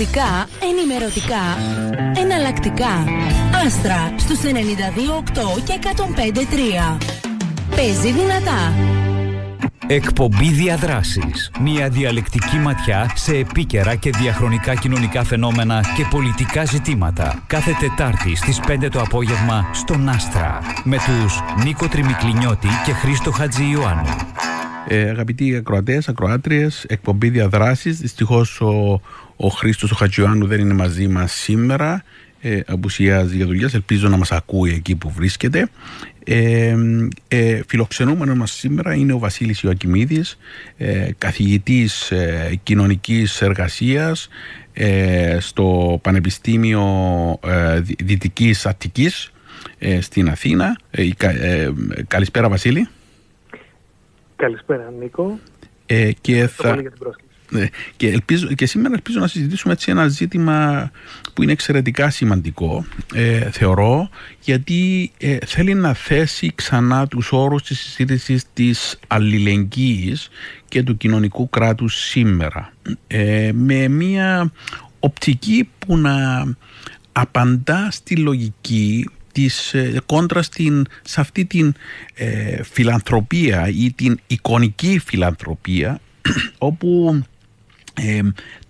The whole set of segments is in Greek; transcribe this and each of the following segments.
Κλασικά, ενημερωτικά, εναλλακτικά. Άστρα στους 92,8 και 105,3. Παίζει δυνατά. Εκπομπή Διαδράσεις. Μια διαλεκτική ματιά σε επίκαιρα και διαχρονικά κοινωνικά φαινόμενα και πολιτικά ζητήματα. Κάθε Τετάρτη στις 5 το απόγευμα στον Άστρα. Με τους Νίκο Τριμικλινιώτη και Χρήστο Χατζη Ιωάννου. Ε, αγαπητοί ακροατές, ακροάτριες, εκπομπή Διαδράσεις. Δυστυχώς ο, ο Χρήστος ο Χατζιωάννου δεν είναι μαζί μας σήμερα. Ε, απουσιάζει για δουλειά. Ελπίζω να μας ακούει εκεί που βρίσκεται. Ε, ε, φιλοξενούμενος μας σήμερα είναι ο Βασίλης Ιωακημίδης, ε, καθηγητής ε, κοινωνικής εργασίας ε, στο Πανεπιστήμιο ε, Δυτικής Αττικής ε, στην Αθήνα. καλησπέρα Βασίλη. Καλησπέρα Νίκο. και θα... για την πρόσκληση. Ναι, και, ελπίζω, και σήμερα ελπίζω να συζητήσουμε έτσι ένα ζήτημα που είναι εξαιρετικά σημαντικό ε, θεωρώ γιατί ε, θέλει να θέσει ξανά τους όρους της συζήτησης της αλληλεγγύης και του κοινωνικού κράτους σήμερα. Ε, με μια οπτική που να απαντά στη λογική της κόντρα στην, σε αυτή την φιλανθρωπία ή την εικονική φιλανθρωπία όπου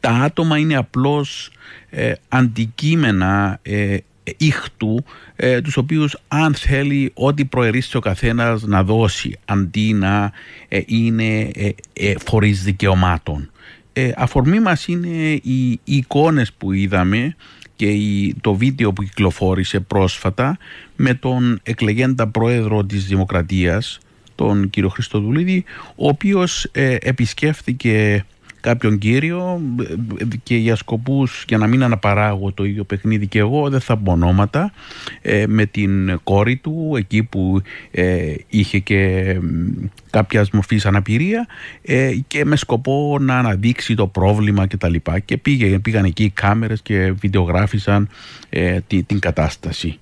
τα άτομα είναι απλώς ε, αντικείμενα ε, ήχτου ε, τους οποίους αν θέλει ό,τι προερίσει ο καθένας να δώσει αντί να ε, είναι ε, φορείς δικαιωμάτων. αφορμή μας είναι οι, εικόνες που είδαμε και το βίντεο που κυκλοφόρησε πρόσφατα με τον εκλεγέντα πρόεδρο της Δημοκρατίας τον κύριο Χριστοδουλίδη ο οποίος επισκέφθηκε κάποιον κύριο και για σκοπούς για να μην αναπαράγω το ίδιο παιχνίδι και εγώ δεν θα πω ονόματα ε, με την κόρη του εκεί που ε, είχε και κάποια μορφή αναπηρία ε, και με σκοπό να αναδείξει το πρόβλημα και τα λοιπά και πήγε, πήγαν εκεί οι κάμερες και βιντεογράφησαν την, την κατάσταση.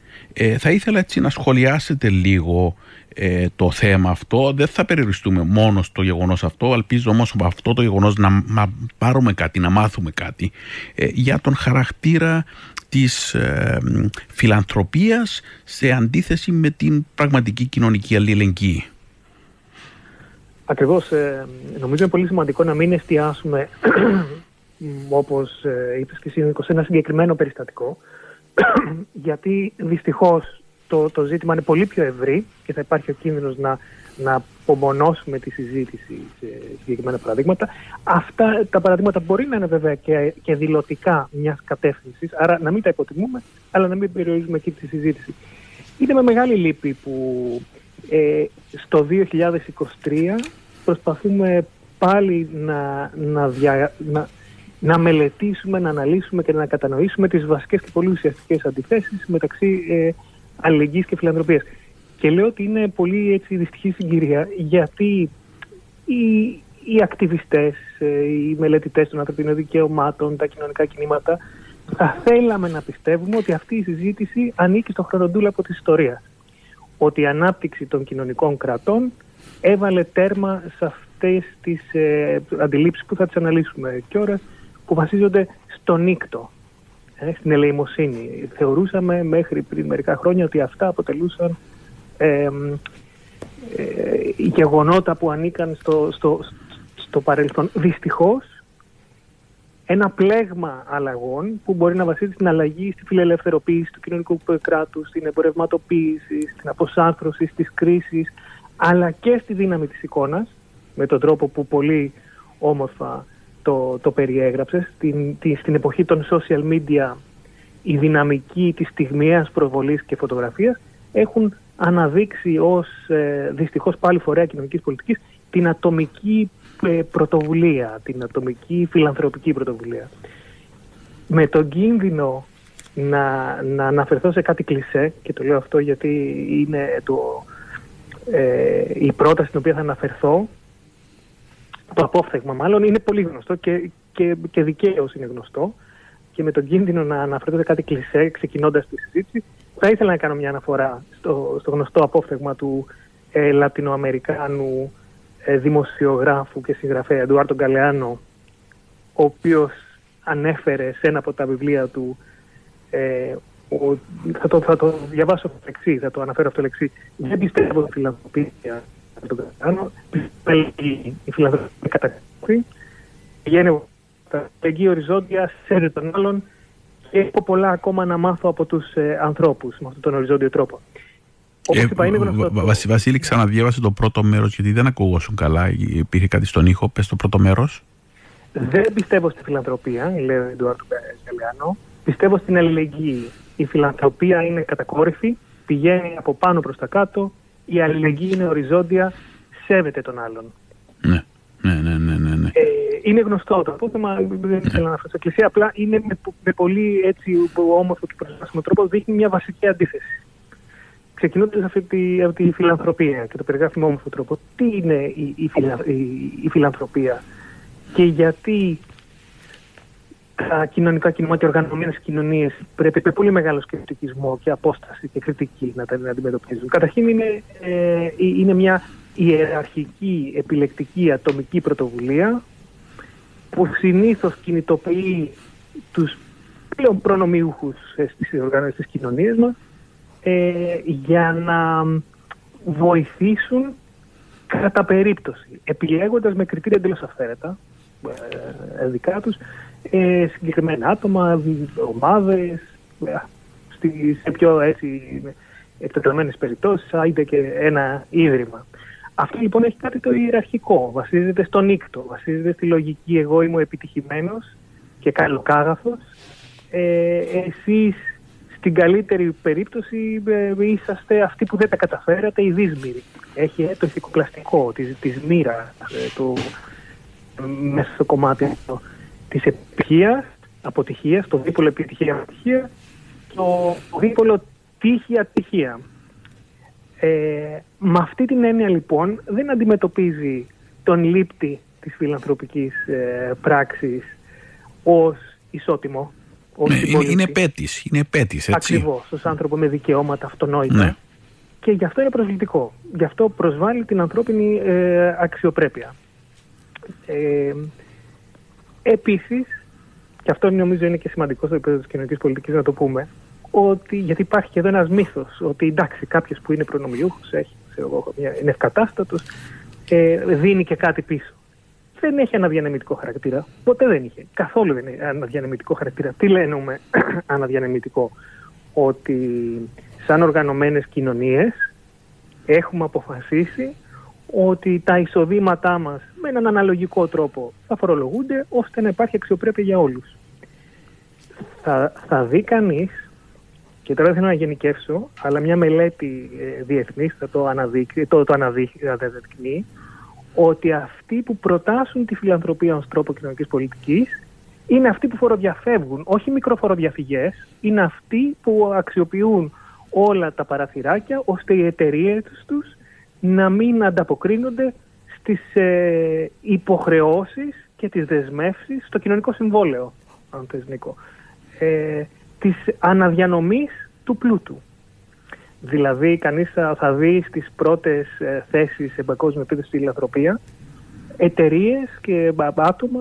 θα ήθελα έτσι να σχολιάσετε λίγο ε, το θέμα αυτό. Δεν θα περιοριστούμε μόνο στο γεγονός αυτό, ελπίζω όμως από αυτό το γεγονός να πάρουμε κάτι, να μάθουμε κάτι ε, για τον χαρακτήρα της ε, φιλανθρωπίας σε αντίθεση με την πραγματική κοινωνική αλληλεγγύη. Ακριβώς. Ε, νομίζω είναι πολύ σημαντικό να μην εστιάσουμε όπως ε, είπες και εσύ σε ένα συγκεκριμένο περιστατικό γιατί δυστυχώς το, το ζήτημα είναι πολύ πιο ευρύ και θα υπάρχει ο κίνδυνος να, να απομονώσουμε τη συζήτηση σε συγκεκριμένα παραδείγματα. Αυτά τα παραδείγματα μπορεί να είναι βέβαια και, και δηλωτικά μιας κατεύθυνσης, άρα να μην τα υποτιμούμε, αλλά να μην περιορίζουμε εκεί τη συζήτηση. Είναι με μεγάλη λύπη που ε, στο 2023 προσπαθούμε πάλι να, να, να, να μελετήσουμε, να αναλύσουμε και να κατανοήσουμε τις βασικές και πολύ ουσιαστικές αντιθέσεις μεταξύ ε, αλληλεγγύης και φιλανθρωπίας. Και λέω ότι είναι πολύ έτσι δυστυχή συγκυρία γιατί οι, οι ακτιβιστές, ε, οι μελετητές των ανθρωπίνων δικαιωμάτων, τα κοινωνικά κινήματα θα θέλαμε να πιστεύουμε ότι αυτή η συζήτηση ανήκει στο χρονοτούλαπο της ιστορίας. Ότι η ανάπτυξη των κοινωνικών κρατών έβαλε τέρμα σε αυτές τις ε, αντιλήψεις που θα τις αναλύσουμε και ώρας που βασίζονται στο νύκτο, ε, στην ελεημοσύνη. Θεωρούσαμε μέχρι πριν μερικά χρόνια ότι αυτά αποτελούσαν ε, γεγονότα που ανήκαν στο, στο, στο παρελθόν. Δυστυχώς, ένα πλέγμα αλλαγών που μπορεί να βασίζεται στην αλλαγή, στη φιλελευθεροποίηση του κοινωνικού κράτους, στην εμπορευματοποίηση, στην αποσάνθρωση, στις κρίσεις, αλλά και στη δύναμη της εικόνας, με τον τρόπο που πολύ όμορφα το, το περιέγραψες. Στην, στην εποχή των social media η δυναμική της στιγμιαίας προβολής και φωτογραφίας έχουν αναδείξει ως ε, δυστυχώς πάλι φορέα κοινωνικής πολιτικής την ατομική ε, πρωτοβουλία, την ατομική φιλανθρωπική πρωτοβουλία. Με τον κίνδυνο να, να αναφερθώ σε κάτι κλισέ και το λέω αυτό γιατί είναι το, ε, η πρόταση στην οποία θα αναφερθώ το απόφθεγμα μάλλον είναι πολύ γνωστό και, και, και δικαίως είναι γνωστό και με τον κίνδυνο να αναφερθώ σε κάτι κλεισέ ξεκινώντας τη συζήτηση θα ήθελα να κάνω μια αναφορά στο, στο γνωστό απόφθεγμα του ε, Λατινοαμερικάνου ε, δημοσιογράφου και συγγραφέα Εντουάρτο Γκαλεάνο ο οποίος ανέφερε σε ένα από τα βιβλία του ε, ο, θα, το, θα το διαβάσω το εξής, θα το αναφέρω αυτό το εξής. Δεν πιστεύω στη φιλανθρωπία θα το κάνω. Πιστεύω η φιλανθρωπία κατακρίνει. Πηγαίνει τα οριζόντια σε των άλλων και έχω πολλά ακόμα να μάθω από τους ε, ανθρώπους με αυτόν τον οριζόντιο τρόπο. Όπως ε, είπα, είναι γνωστό. Βασι, Βασίλη, ξαναδιέβασε το πρώτο μέρος γιατί δεν ακουγόσουν καλά. Υπήρχε κάτι στον ήχο. Πες το πρώτο μέρος. Δεν πιστεύω στη φιλανθρωπία, λέει ο Εντουάρτου Γκαλιάνο. Πιστεύω στην αλληλεγγύη. Η φιλανθρωπία είναι κατακόρυφη, πηγαίνει από πάνω προς τα κάτω. Η αλληλεγγύη είναι οριζόντια, σέβεται τον άλλον. Ναι, ναι, ναι, ναι. ναι, ναι. Ε, είναι γνωστό το απόθεμα, δεν ήθελα να αναφέρω στην εκκλησία, απλά είναι με, με πολύ έτσι όμορφο και προσβάσιμο τρόπο, δείχνει μια βασική αντίθεση. Ξεκινώντας αυτή τη, από τη φιλανθρωπία και το περιγράφει με όμορφο τρόπο, τι είναι η, η, φιλα, η, η φιλανθρωπία και γιατί τα κοινωνικά κινήματα, οι οργανωμένες κοινωνίες πρέπει με πολύ μεγάλο σκεπτικισμό και απόσταση και κριτική να τα αντιμετωπίζουν. Καταρχήν είναι, ε, είναι μια ιεραρχική, επιλεκτική, ατομική πρωτοβουλία που συνήθως κινητοποιεί τους πλέον προνομιούχους στις οργανώσεις της κοινωνίας μας ε, για να βοηθήσουν κατά περίπτωση, επιλέγοντας με κριτήρια εντελώς αυθαίρετα, ε, δικά τους, ε, συγκεκριμένα άτομα, ομάδες, ε, σε πιο έτσι εκτεταμένες περιπτώσεις, είτε και ένα ίδρυμα. Αυτό λοιπόν έχει κάτι το ιεραρχικό. Βασίζεται στον νύκτο, βασίζεται στη λογική εγώ είμαι επιτυχημένος και καλοκάγαθος. Ε, εσείς στην καλύτερη περίπτωση ε, είσαστε αυτοί που δεν τα καταφέρατε, οι δύσμηροι. Έχει ε, το ηθικοπλαστικό της, της μοίρας ε, το, μέσα στο κομμάτι αυτό, της επιτυχίας, αποτυχίας, το δίπολο επιτυχία-αποτυχία και το δίπολο τύχη-ατυχία. Ε, με αυτή την έννοια λοιπόν δεν αντιμετωπίζει τον λήπτη της φιλανθρωπικής ε, πράξης ως ισότιμο. Ως ναι, είναι, είναι πέτης, είναι πέτης, έτσι. Ακριβώς, ως άνθρωπο με δικαιώματα αυτονόητα. Ναι. Και γι' αυτό είναι προσβλητικό. Γι' αυτό προσβάλλει την ανθρώπινη ε, αξιοπρέπεια. Ε, επίσης, και αυτό νομίζω είναι και σημαντικό στο επίπεδο της κοινωνικής πολιτικής να το πούμε, ότι, γιατί υπάρχει και εδώ ένας μύθος, ότι εντάξει κάποιος που είναι προνομιούχος, έχει, ξέρω, είναι ευκατάστατος, ε, δίνει και κάτι πίσω. Δεν έχει αναδιανεμητικό χαρακτήρα. Ποτέ δεν είχε. Καθόλου δεν έχει αναδιανεμητικό χαρακτήρα. Τι λένε αναδιανεμητικό; Ότι σαν οργανωμένες κοινωνίες έχουμε αποφασίσει ότι τα εισοδήματά μας με έναν αναλογικό τρόπο θα φορολογούνται ώστε να υπάρχει αξιοπρέπεια για όλους. Θα, θα δει κανείς και τώρα δεν θέλω να γενικεύσω, αλλά μια μελέτη ε, διεθνής θα το, αναδείξει, το, το αναδείχνει ότι αυτοί που προτάσουν τη φιλανθρωπία ως τρόπο κοινωνικής πολιτικής είναι αυτοί που φοροδιαφεύγουν, όχι μικροφοροδιαφυγές, είναι αυτοί που αξιοποιούν όλα τα παραθυράκια ώστε οι εταιρείες τους να μην ανταποκρίνονται στις ε, υποχρεώσεις και τις δεσμεύσεις στο κοινωνικό συμβόλαιο, αν θες Νίκο. Ε, της αναδιανομής του πλούτου. Δηλαδή, κανείς θα, δει στις πρώτες ε, θέσεις σε παγκόσμιο επίπεδο στη φιλανθρωπία εταιρείες και άτομα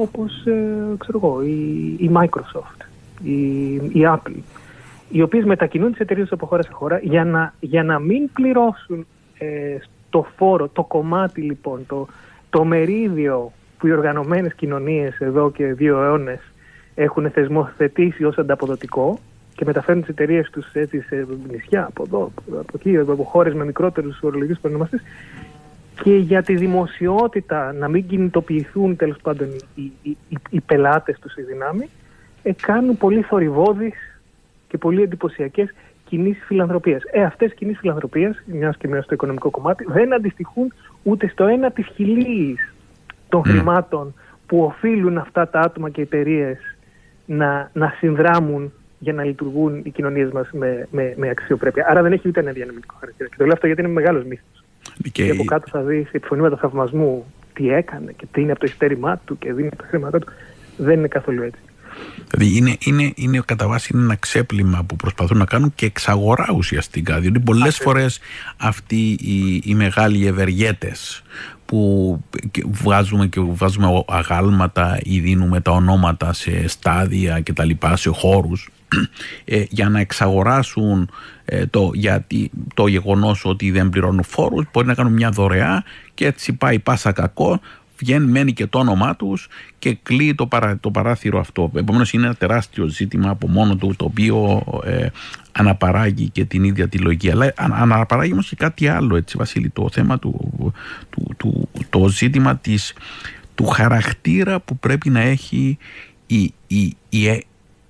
όπως ε, ξέρω εγώ, η, η Microsoft, η, η Apple, οι οποίες μετακινούν τις εταιρείες από χώρα σε χώρα για να, για να μην πληρώσουν ε, το φόρο, το κομμάτι λοιπόν, το, το μερίδιο που οι οργανωμένες κοινωνίες εδώ και δύο αιώνες έχουν θεσμοθετήσει ως ανταποδοτικό και μεταφέρουν τις εταιρείες τους σε νησιά από εδώ, από εκεί, από χώρες με μικρότερους ορολογικούς προνομαστέ. Και για τη δημοσιότητα να μην κινητοποιηθούν τέλος πάντων οι, οι, οι, οι πελάτες τους, οι δυνάμει, ε, κάνουν πολύ θορυβώδεις και πολύ εντυπωσιακές κινήσει φιλανθρωπίας. Ε, αυτές οι κινήσει φιλανθρωπίας, μιας και μιας στο οικονομικό κομμάτι, δεν αντιστοιχούν ούτε στο ένα της χιλίης των mm. χρημάτων που οφείλουν αυτά τα άτομα και εταιρείες να, να συνδράμουν για να λειτουργούν οι κοινωνίες μας με, με, με αξιοπρέπεια. Άρα δεν έχει ούτε ένα διανεμητικό χαρακτήρα. Και το λέω αυτό γιατί είναι μεγάλος μύθος. Και... και από κάτω θα δεις επιφωνήματα θαυμασμού τι έκανε και τι είναι από το ειστέρημά του και δίνει τα χρήματά του. Δεν είναι καθόλου έτσι. Δηλαδή είναι, είναι, είναι κατά βάση είναι ένα ξέπλυμα που προσπαθούν να κάνουν και εξαγορά ουσιαστικά. Διότι πολλές φορές αυτοί οι, οι μεγάλοι ευεργέτες που βγάζουμε και βγάζουμε αγάλματα ή δίνουμε τα ονόματα σε στάδια και τα λοιπά, σε χώρους ε, για να εξαγοράσουν ε, το, γιατί, το γεγονός ότι δεν πληρώνουν φόρους μπορεί να κάνουν μια δωρεά και έτσι πάει πάσα κακό βγαίνει, μένει και το όνομά τους και κλείει το, παρά, το παράθυρο αυτό. Επομένως είναι ένα τεράστιο ζήτημα από μόνο του το οποίο ε, αναπαράγει και την ίδια τη λογική. Αλλά αναπαράγει όμως και κάτι άλλο έτσι Βασίλη, το θέμα του, του, του το ζήτημα της, του χαρακτήρα που πρέπει να έχει η, η, η,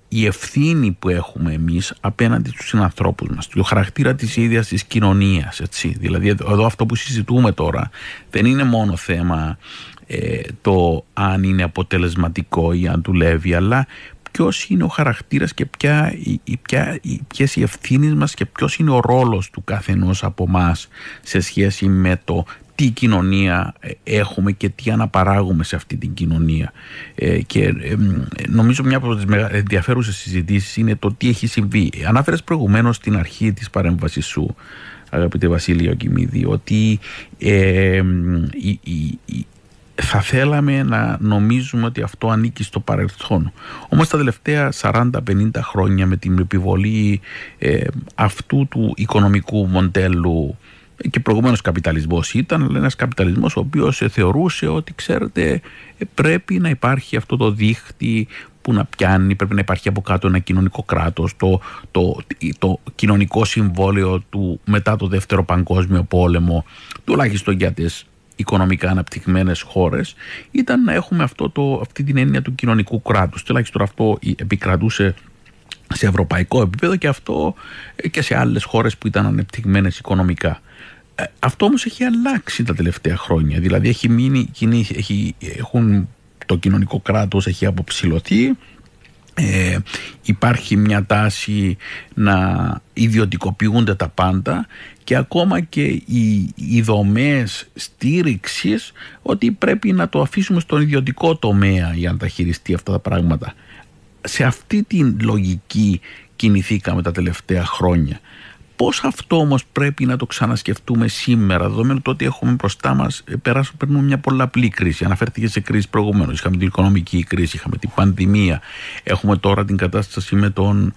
η ευθύνη που έχουμε εμείς απέναντι στους συνανθρώπους μας, το χαρακτήρα της ίδιας της κοινωνίας, έτσι. Δηλαδή εδώ αυτό που συζητούμε τώρα δεν είναι μόνο θέμα ε, το αν είναι αποτελεσματικό ή αν δουλεύει, αλλά ποιος είναι ο χαρακτήρας και ποια, ποια, ποιες οι ευθύνες μας και ποιος είναι ο ρόλος του καθενός από μας σε σχέση με το τι κοινωνία ε, έχουμε και τι αναπαράγουμε σε αυτή την κοινωνία. Ε, και ε, νομίζω μια από τις ενδιαφέρουσες συζητήσεις είναι το τι έχει συμβεί. Ανάφερες προηγουμένως στην αρχή της παρέμβασης σου αγαπητέ Βασίλειο Κιμίδη ότι ε, θα θέλαμε να νομίζουμε ότι αυτό ανήκει στο παρελθόν. Όμως τα τελευταία 40-50 χρόνια με την επιβολή αυτού του οικονομικού μοντέλου και προηγουμένως καπιταλισμός ήταν, αλλά ένας καπιταλισμός ο οποίος θεωρούσε ότι ξέρετε πρέπει να υπάρχει αυτό το δίχτυ που να πιάνει, πρέπει να υπάρχει από κάτω ένα κοινωνικό κράτος, το, το, το κοινωνικό συμβόλαιο του μετά το δεύτερο παγκόσμιο πόλεμο, τουλάχιστον για τις οικονομικά αναπτυγμένες χώρες, ήταν να έχουμε αυτό το, αυτή την έννοια του κοινωνικού κράτους. Τουλάχιστον αυτό επικρατούσε σε ευρωπαϊκό επίπεδο και αυτό και σε άλλες χώρες που ήταν ανεπτυγμένες οικονομικά. Ε, αυτό όμως έχει αλλάξει τα τελευταία χρόνια. Δηλαδή έχει μείνει, έχει, έχουν, το κοινωνικό κράτος έχει αποψηλωθεί, ε, υπάρχει μια τάση να ιδιωτικοποιούνται τα πάντα και ακόμα και οι, οι δομές στήριξης ότι πρέπει να το αφήσουμε στον ιδιωτικό τομέα για να τα χειριστεί αυτά τα πράγματα. Σε αυτή την λογική κινηθήκαμε τα τελευταία χρόνια. Πώς αυτό όμως πρέπει να το ξανασκεφτούμε σήμερα, δεδομένου το ότι έχουμε μπροστά μας, ε, περάσουμε, παίρνουμε μια πολλαπλή κρίση. Αναφέρθηκε σε κρίση προηγουμένως. Είχαμε την οικονομική κρίση, είχαμε την πανδημία. Έχουμε τώρα την κατάσταση με τον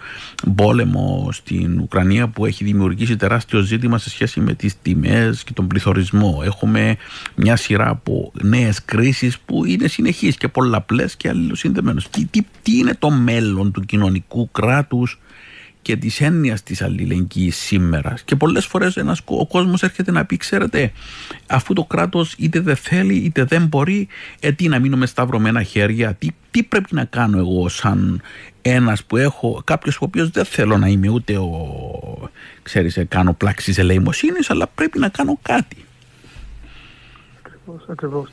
πόλεμο στην Ουκρανία που έχει δημιουργήσει τεράστιο ζήτημα σε σχέση με τις τιμές και τον πληθωρισμό. Έχουμε μια σειρά από νέες κρίσεις που είναι συνεχείς και πολλαπλές και αλληλοσυνδεμένες. Τι, τι, τι είναι το μέλλον του κοινωνικού κράτους και της έννοιας της αλληλεγγύης σήμερα. Και πολλές φορές ο κόσμος έρχεται να πει: Ξέρετε, αφού το κράτος είτε δεν θέλει είτε δεν μπορεί, ε, τι να μείνω με σταυρωμένα χέρια, τι, τι πρέπει να κάνω εγώ σαν ένας που έχω, κάποιος ο οποίος δεν θέλω να είμαι ούτε ο. ξέρεις, ε, κάνω πλάξη ελεημοσύνης, αλλά πρέπει να κάνω κάτι. Ακριβώς, ακριβώς.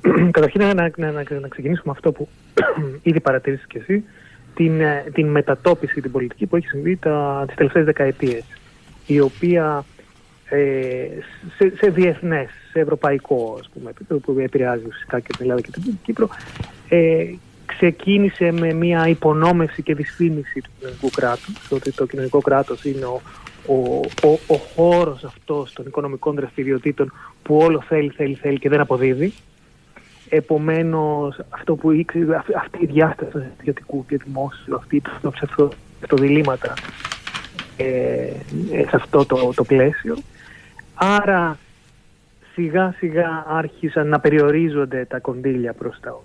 Καταρχήν να, να, να, να ξεκινήσουμε αυτό που ήδη παρατήρησε και εσύ, την, ε, την μετατόπιση την πολιτική που έχει συμβεί τα, τις τελευταίες δεκαετίες η οποία ε, σε, σε διεθνές, σε ευρωπαϊκό ας πούμε, επίπεδο που επηρεάζει φυσικά και την Ελλάδα και την Κύπρο ε, ξεκίνησε με μια υπονόμευση και δυσφήμιση του κοινωνικού κράτους ότι το κοινωνικό κράτος είναι ο, ο, ο, ο χώρος αυτός των οικονομικών δραστηριοτήτων που όλο θέλει, θέλει, θέλει και δεν αποδίδει Επομένως, αυτό που ήξερε, αυτή η διάσταση του ιδιωτικού και δημόσιου, αυτή το ψευτοδιλήμματα ε, ε, σε αυτό το, το πλαίσιο. Άρα, σιγά σιγά άρχισαν να περιορίζονται τα κονδύλια προς το,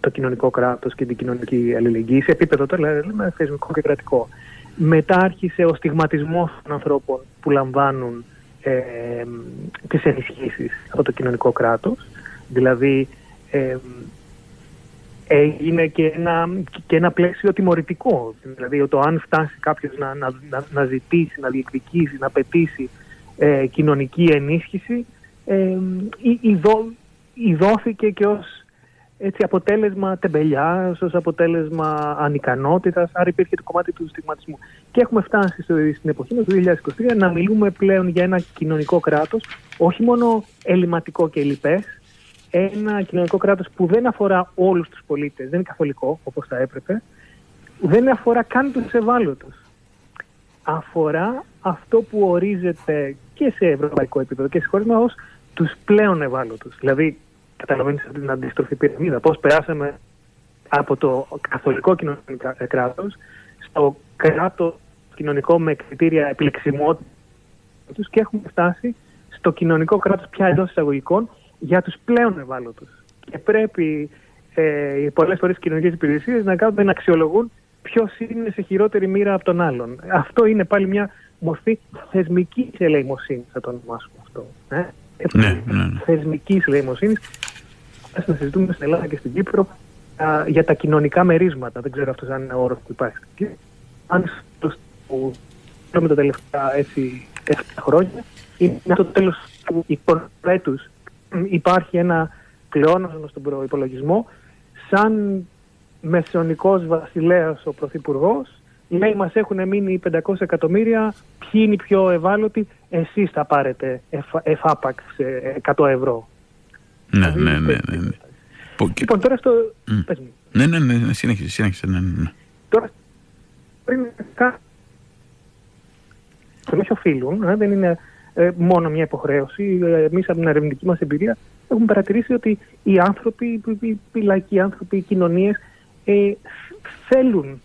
το, κοινωνικό κράτος και την κοινωνική αλληλεγγύη σε επίπεδο τώρα λέμε θεσμικό και κρατικό. Μετά άρχισε ο στιγματισμός των ανθρώπων που λαμβάνουν ε, τις ενισχύσεις από το κοινωνικό κράτος Δηλαδή ε, έγινε και ένα, και ένα πλαίσιο τιμωρητικό. Δηλαδή το αν φτάσει κάποιος να, να, να, ζητήσει, να διεκδικήσει, να πετήσει ε, κοινωνική ενίσχυση ε, ειδώθηκε και ως έτσι, αποτέλεσμα τεμπελιάς, ως αποτέλεσμα ανικανότητας, άρα υπήρχε το κομμάτι του στιγματισμού. Και έχουμε φτάσει στην εποχή μας, το 2023, να μιλούμε πλέον για ένα κοινωνικό κράτος, όχι μόνο ελληματικό και λοιπές, ένα κοινωνικό κράτος που δεν αφορά όλους τους πολίτες, δεν είναι καθολικό όπως θα έπρεπε, δεν αφορά καν τους ευάλωτους. Αφορά αυτό που ορίζεται και σε ευρωπαϊκό επίπεδο και σε χώρες μας ως τους πλέον ευάλωτους. Δηλαδή, καταλαβαίνεις την αντίστροφη πυραμίδα, πώς περάσαμε από το καθολικό κοινωνικό κράτος στο κράτος κοινωνικό με κριτήρια επιλεξιμότητας και έχουμε φτάσει στο κοινωνικό κράτος πια εντός εισαγωγικών για τους πλέον ευάλωτους. Και πρέπει ε, πολλές φορές οι κοινωνικές υπηρεσίες να κάνουν να αξιολογούν ποιος είναι σε χειρότερη μοίρα από τον άλλον. Αυτό είναι πάλι μια μορφή θεσμικής ελεημοσύνης, θα το ονομάσουμε αυτό. Ε; Ναι, ναι, ναι. Θεσμικής ελεημοσύνης. Α να συζητούμε στην Ελλάδα και στην Κύπρο α, για τα κοινωνικά μερίσματα. Δεν ξέρω αυτός αν είναι όρος που υπάρχει. Αν στο με τα τελευταία έτσι, 7 χρόνια είναι το τέλος του έτους υπάρχει ένα πλεόνασμα στον προπολογισμό, σαν μεσαιωνικός βασιλέας ο Πρωθυπουργό, λέει μας έχουν μείνει 500 εκατομμύρια, ποιοι είναι οι πιο ευάλωτοι, εσείς θα πάρετε εφάπαξ 100 ευρώ. Ναι, ναι, ναι, ναι. ναι. Λοιπόν, τώρα στο... Mm. Ναι, ναι, ναι, συνέχισε, συνέχισε, ναι, ναι. Τώρα, πριν κάτι, όχι οφείλουν, δεν είναι ε, μόνο μια υποχρέωση. Ε, Εμείς από την ερευνητική μας εμπειρία έχουμε παρατηρήσει ότι οι άνθρωποι, οι, οι λαϊκοί άνθρωποι, οι κοινωνίες ε, θέλουν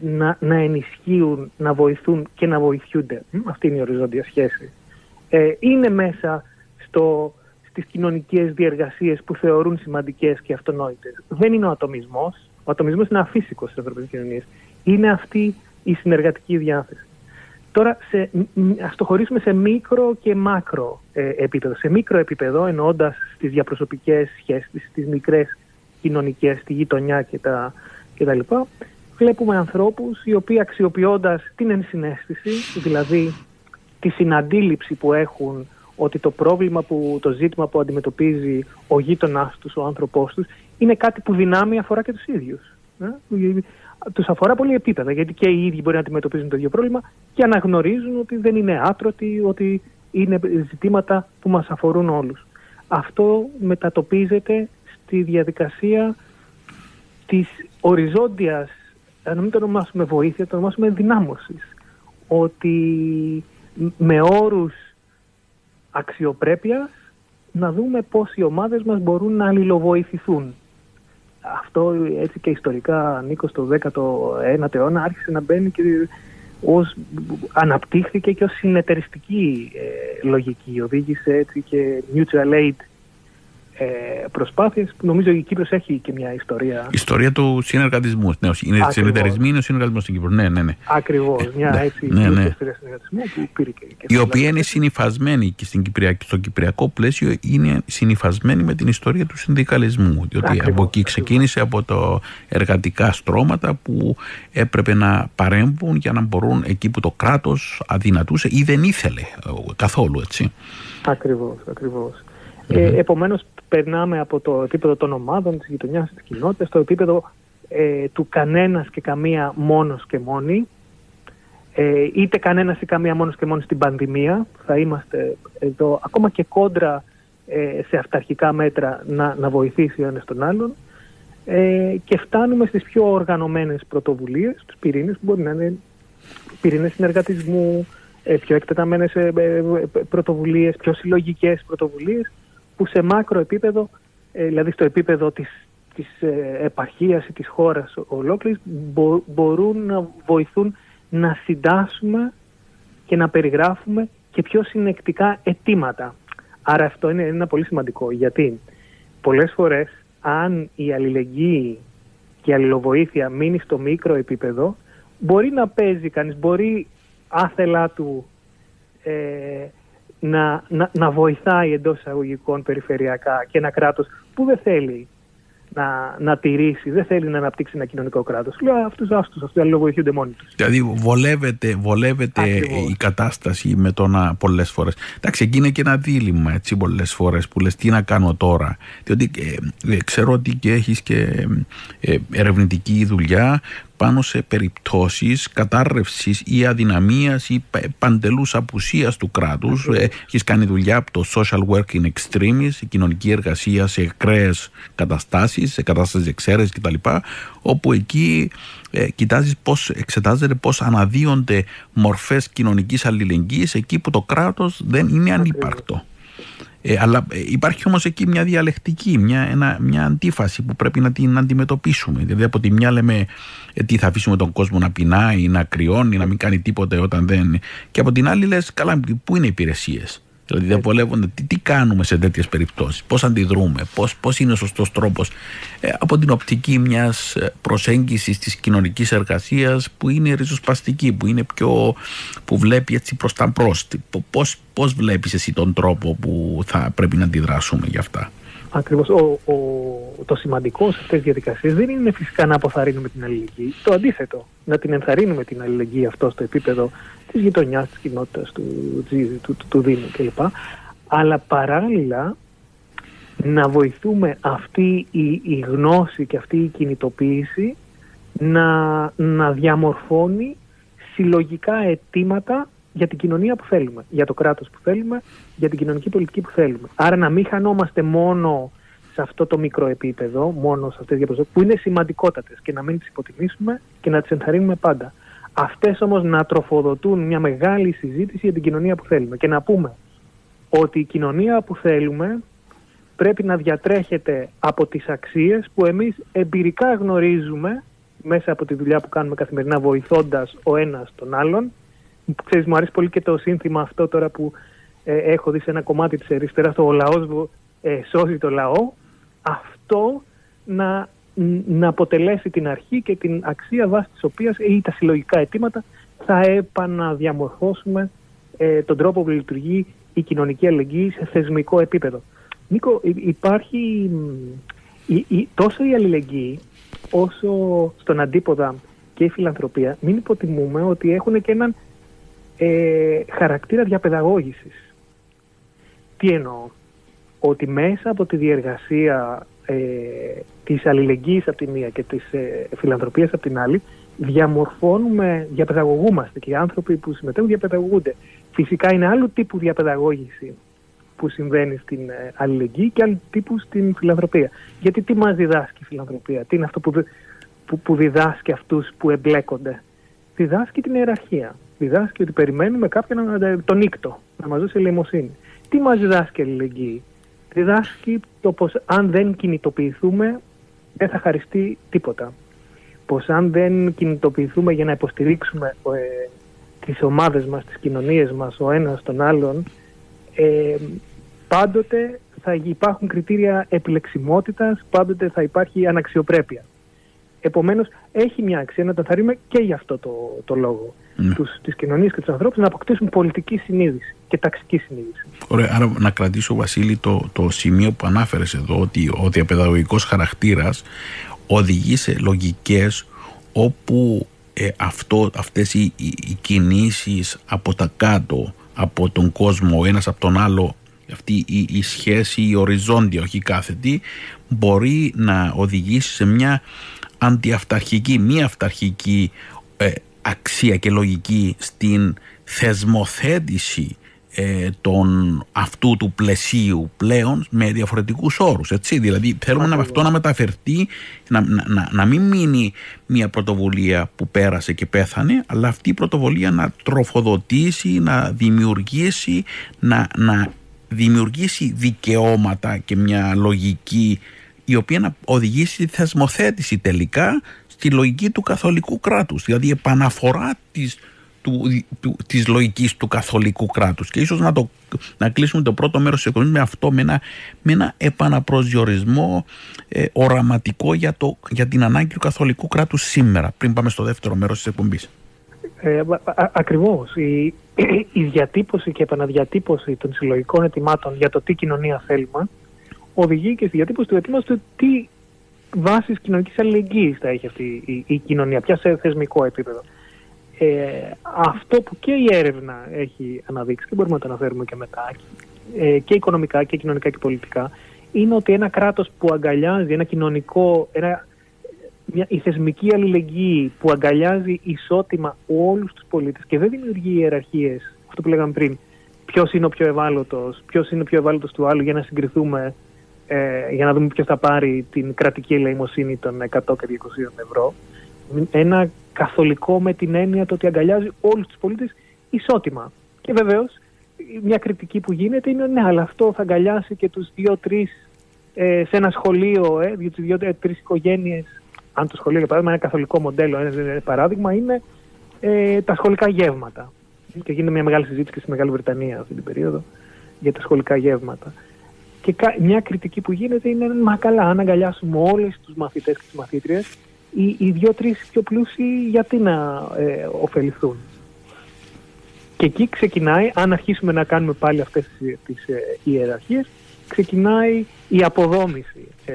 να, να ενισχύουν, να βοηθούν και να βοηθούνται. Αυτή είναι η οριζόντια σχέση. Ε, είναι μέσα στο, στις κοινωνικές διεργασίες που θεωρούν σημαντικές και αυτονόητες. Δεν είναι ο ατομισμός. Ο ατομισμός είναι αφύσικος στις ευρωπαϊκές κοινωνίες. Είναι αυτή η συνεργατική διάθεση. Τώρα, σε, ας το χωρίσουμε σε μικρό και μάκρο ε, επίπεδο. Σε μικρό επίπεδο, εννοώντας τι διαπροσωπικές σχέσεις, τις μικρές κοινωνικές, τη γειτονιά και τα, και τα λοιπά, βλέπουμε ανθρώπους οι οποίοι αξιοποιώντας την ενσυναίσθηση, δηλαδή τη συναντήληψη που έχουν ότι το πρόβλημα, που, το ζήτημα που αντιμετωπίζει ο γείτονάς τους, ο άνθρωπός τους, είναι κάτι που δυνάμει αφορά και τους ίδιους. Ε; τους αφορά πολύ επίπεδα, γιατί και οι ίδιοι μπορεί να αντιμετωπίζουν το ίδιο πρόβλημα και αναγνωρίζουν ότι δεν είναι άτρωτοι, ότι είναι ζητήματα που μας αφορούν όλους. Αυτό μετατοπίζεται στη διαδικασία της οριζόντιας, να μην το ονομάσουμε βοήθεια, το ονομάσουμε δυνάμωσης. Ότι με όρους αξιοπρέπειας να δούμε πώς οι ομάδες μας μπορούν να αλληλοβοηθηθούν αυτό έτσι και ιστορικά Νίκος στο 19ο αιώνα άρχισε να μπαίνει και ως, αναπτύχθηκε και ως συνεταιριστική ε, λογική. Οδήγησε έτσι και mutual aid ε, προσπάθειες που νομίζω η Κύπρος έχει και μια ιστορία. Ιστορία του συνεργατισμού. Ναι, είναι συνεταιρισμοί, είναι ο συνεργατισμός στην Κύπρο. Ναι, ναι, ναι. Ακριβώς. Ε, μια ναι, έτσι ναι, ναι. ιστορία συνεργατισμού που πήρε και. και η οποία είναι συνυφασμένη και στην Κυπριακή, στο κυπριακό πλαίσιο είναι συνυφασμένη με την ιστορία του συνδικαλισμού. Διότι ακριβώς, από εκεί ξεκίνησε από το εργατικά στρώματα που έπρεπε να παρέμβουν για να μπορούν εκεί που το κράτος αδυνατούσε ή δεν ήθελε ε, καθόλου έτσι. Ακριβώς, ακριβώς. Ε, επομένως περνάμε από το επίπεδο των ομάδων, της γειτονιάς, της κοινότητας, στο επίπεδο ε, του κανένας και καμία μόνος και μόνη, ε, είτε κανένας ή καμία μόνος και μόνη στην πανδημία, θα είμαστε εδώ ακόμα και κόντρα ε, σε αυταρχικά μέτρα να, να βοηθήσει ο ένας τον άλλον. Ε, και φτάνουμε στις πιο οργανωμένες πρωτοβουλίες, τους πυρήνες που μπορεί να είναι πυρήνες συνεργατισμού, ε, πιο εκτεταμένες ε, πρωτοβουλίες, πιο συλλογικές πρωτοβουλίες που σε μάκρο επίπεδο, ε, δηλαδή στο επίπεδο της, της ε, επαρχίας ή της χώρας ολόκληρης, μπορούν να βοηθούν να συντάσσουμε και να περιγράφουμε και πιο συνεκτικά αιτήματα. Άρα αυτό είναι ένα πολύ σημαντικό, γιατί πολλές φορές αν η αλληλεγγύη και η αλληλοβοήθεια μείνει στο μικρό επίπεδο, μπορεί να παίζει κανείς, μπορεί άθελά του ε, να, να, να βοηθάει εντός εισαγωγικών περιφερειακά και ένα κράτος που δεν θέλει να, να τηρήσει, δεν θέλει να αναπτύξει ένα κοινωνικό κράτος. Λέω αυτούς άστους, αυτοί αλληλοβοηθούνται μόνοι τους. Δηλαδή βολεύεται, βολεύεται η κατάσταση με το να πολλές φορές. Εντάξει, εκεί είναι και ένα δίλημα έτσι πολλές φορές που λες τι να κάνω τώρα. Διότι ε, ε ξέρω ότι και έχεις και ε, ερευνητική δουλειά πάνω σε περιπτώσεις κατάρρευσης ή αδυναμίας ή παντελούς απουσίας του κράτους. Mm-hmm. Έχεις κάνει δουλειά από το social working extremis, η κοινωνική εργασία σε εκραίες καταστάσεις, σε κατάστασεις εξαίρεσης κτλ. Όπου εκεί ε, κοιτάζεις πώς, εξετάζεται πώς αναδύονται μορφές κοινωνικής αλληλεγγύης εκεί που το κράτος δεν είναι ανύπαρκτο. Ε, αλλά ε, υπάρχει όμως εκεί μια διαλεκτική, μια, ένα, μια αντίφαση που πρέπει να την αντιμετωπίσουμε. Δηλαδή από τη μια λέμε ε, τι θα αφήσουμε τον κόσμο να πεινάει, να κρυώνει, να μην κάνει τίποτε όταν δεν... Και από την άλλη λες καλά πού είναι οι υπηρεσίες; Δηλαδή δεν βολεύονται τι, τι κάνουμε σε τέτοιες περιπτώσεις, πώς αντιδρούμε, πώς πώς είναι ο σωστός τρόπος ε, από την οπτική μιας ε, προσέγγισης της κοινωνικής εργασίας που είναι ριζοσπαστική, που είναι πιο. που βλέπει έτσι προς τα μπρος. Πώς βλέπεις εσύ τον τρόπο που θα πρέπει να αντιδράσουμε γι' αυτά; Ακριβώς. το σημαντικό σε αυτές τις διαδικασίες δεν είναι φυσικά να αποθαρρύνουμε την αλληλεγγύη. Το αντίθετο, να την ενθαρρύνουμε την αλληλεγγύη αυτό στο επίπεδο της γειτονιάς, της κοινότητας, του, του, του, του Δήμου κλπ. Αλλά παράλληλα να βοηθούμε αυτή η, η γνώση και αυτή η κινητοποίηση να, να διαμορφώνει συλλογικά αιτήματα για την κοινωνία που θέλουμε, για το κράτος που θέλουμε, για την κοινωνική πολιτική που θέλουμε. Άρα να μην χανόμαστε μόνο σε αυτό το μικρό επίπεδο, μόνο σε αυτές τις διαπροσωπές που είναι σημαντικότατες και να μην τις υποτιμήσουμε και να τις ενθαρρύνουμε πάντα. Αυτές όμως να τροφοδοτούν μια μεγάλη συζήτηση για την κοινωνία που θέλουμε και να πούμε ότι η κοινωνία που θέλουμε πρέπει να διατρέχεται από τις αξίες που εμείς εμπειρικά γνωρίζουμε μέσα από τη δουλειά που κάνουμε καθημερινά βοηθώντας ο ένας τον άλλον ξέρεις, μου αρέσει πολύ και το σύνθημα αυτό τώρα που ε, έχω δει σε ένα κομμάτι της αριστεράς, το «Ο λαός ε, σώζει το λαό». Αυτό να, να αποτελέσει την αρχή και την αξία βάση της οποίας ή τα συλλογικά αιτήματα θα επαναδιαμορφώσουμε ε, τον τρόπο που λειτουργεί η κοινωνική αλληλεγγύη σε θεσμικό επίπεδο. Νίκο, υπάρχει η, η, τόσο η αλληλεγγύη όσο στον αντίποδα και η φιλανθρωπία, μην υποτιμούμε ότι έχουν και έναν ε, χαρακτήρα διαπαιδαγώγησης. Τι εννοώ, ότι μέσα από τη διεργασία ε, της αλληλεγγύης από τη μία και της ε, φιλανθρωπίας από την άλλη, διαμορφώνουμε, διαπαιδαγωγούμαστε και οι άνθρωποι που συμμετέχουν διαπαιδαγωγούνται. Φυσικά είναι άλλου τύπου διαπαιδαγώγηση που συμβαίνει στην ε, αλληλεγγύη και άλλου τύπου στην φιλανθρωπία. Γιατί τι μας διδάσκει η φιλανθρωπία, τι είναι αυτό που, που, που διδάσκει αυτούς που εμπλέκονται; Διδάσκει την ιεραρχία διδάσκει ότι περιμένουμε κάποιον να τον νύκτο, να μας δώσει ελεημοσύνη. Τι μας διδάσκει η αλληλεγγύη; Διδάσκει το πως αν δεν κινητοποιηθούμε δεν θα χαριστεί τίποτα. Πως αν δεν κινητοποιηθούμε για να υποστηρίξουμε ε, τις ομάδες μας, τις κοινωνίες μας, ο ένας τον άλλον, ε, πάντοτε θα υπάρχουν κριτήρια επιλεξιμότητας, πάντοτε θα υπάρχει αναξιοπρέπεια. Επομένως, έχει μια αξία να τα θαρρύνουμε και για αυτό το, το λόγο ναι. τους, τις κοινωνίες και τους ανθρώπους να αποκτήσουν πολιτική συνείδηση και ταξική συνείδηση. Ωραία, άρα να κρατήσω Βασίλη το, το σημείο που ανάφερες εδώ ότι ο διαπαιδαγωγικός χαρακτήρας οδηγεί σε λογικές όπου ε, αυτό, αυτές οι, οι, οι κινήσεις από τα κάτω από τον κόσμο ο ένας από τον άλλο αυτή η, η σχέση η οριζόντια όχι κάθετη μπορεί να οδηγήσει σε μια αντιαυταρχική, μη αυταρχική ε, αξία και λογική στην θεσμοθέτηση ε, των, αυτού του πλαισίου πλέον με διαφορετικούς όρους έτσι. Δηλαδή θέλουμε να, αυτό να μεταφερθεί να, να, να μην μείνει μια πρωτοβουλία που πέρασε και πέθανε αλλά αυτή η πρωτοβουλία να τροφοδοτήσει να δημιουργήσει να, να δημιουργήσει δικαιώματα και μια λογική η οποία να οδηγήσει τη θεσμοθέτηση τελικά στη λογική του καθολικού κράτους, δηλαδή επαναφορά της, του, του, της λογικής του καθολικού κράτους και ίσως να, το, να κλείσουμε το πρώτο μέρος της εκπομπής με αυτό, με ένα, με ένα επαναπροσδιορισμό ε, οραματικό για, το, για την ανάγκη του καθολικού κράτους σήμερα, πριν πάμε στο δεύτερο μέρος της εκπομπής. Ε, α, ακριβώς. Η, η διατύπωση και επαναδιατύπωση των συλλογικών ετοιμάτων για το τι κοινωνία θέλουμε οδηγεί και στη διατύπωση του αιτήματος τι βάσεις κοινωνικής αλληλεγγύης θα έχει αυτή η, η κοινωνία, πια σε θεσμικό επίπεδο. Ε, αυτό που και η έρευνα έχει αναδείξει, και μπορούμε να το αναφέρουμε και μετά, ε, και οικονομικά και κοινωνικά και πολιτικά, είναι ότι ένα κράτος που αγκαλιάζει ένα κοινωνικό, ένα, μια, η θεσμική αλληλεγγύη που αγκαλιάζει ισότιμα όλους τους πολίτες και δεν δημιουργεί ιεραρχίες, αυτό που λέγαμε πριν, ποιος είναι ο πιο ευάλωτος, ποιος είναι ο πιο ευάλωτος του άλλου για να συγκριθούμε, ε, για να δούμε ποιος θα πάρει την κρατική ελεημοσύνη των 100 και 200 ευρώ. Ένα καθολικό με την έννοια το ότι αγκαλιάζει όλους τους πολίτες ισότιμα. Και βεβαίως μια κριτική που γίνεται είναι ναι, αλλά αυτό θα αγκαλιάσει και τους δύο-τρεις ε, σε ένα σχολείο, ε, δύο-τρεις οικογένειες αν το σχολείο για παράδειγμα είναι καθολικό μοντέλο, ένας παράδειγμα είναι ε, τα σχολικά γεύματα. Και γίνεται μια μεγάλη συζήτηση και στη Μεγάλη Βρετανία αυτή την περίοδο για τα σχολικά γεύματα. Και μια κριτική που γίνεται είναι, μα καλά, αν αγκαλιάσουμε όλες τους μαθητές και τις μαθήτριες, οι, οι δύο-τρει πιο πλούσιοι γιατί να ε, ωφεληθούν; Και εκεί ξεκινάει, αν αρχίσουμε να κάνουμε πάλι αυτές τις, ε, ιεραρχίες, ξεκινάει η αποδόμηση ε,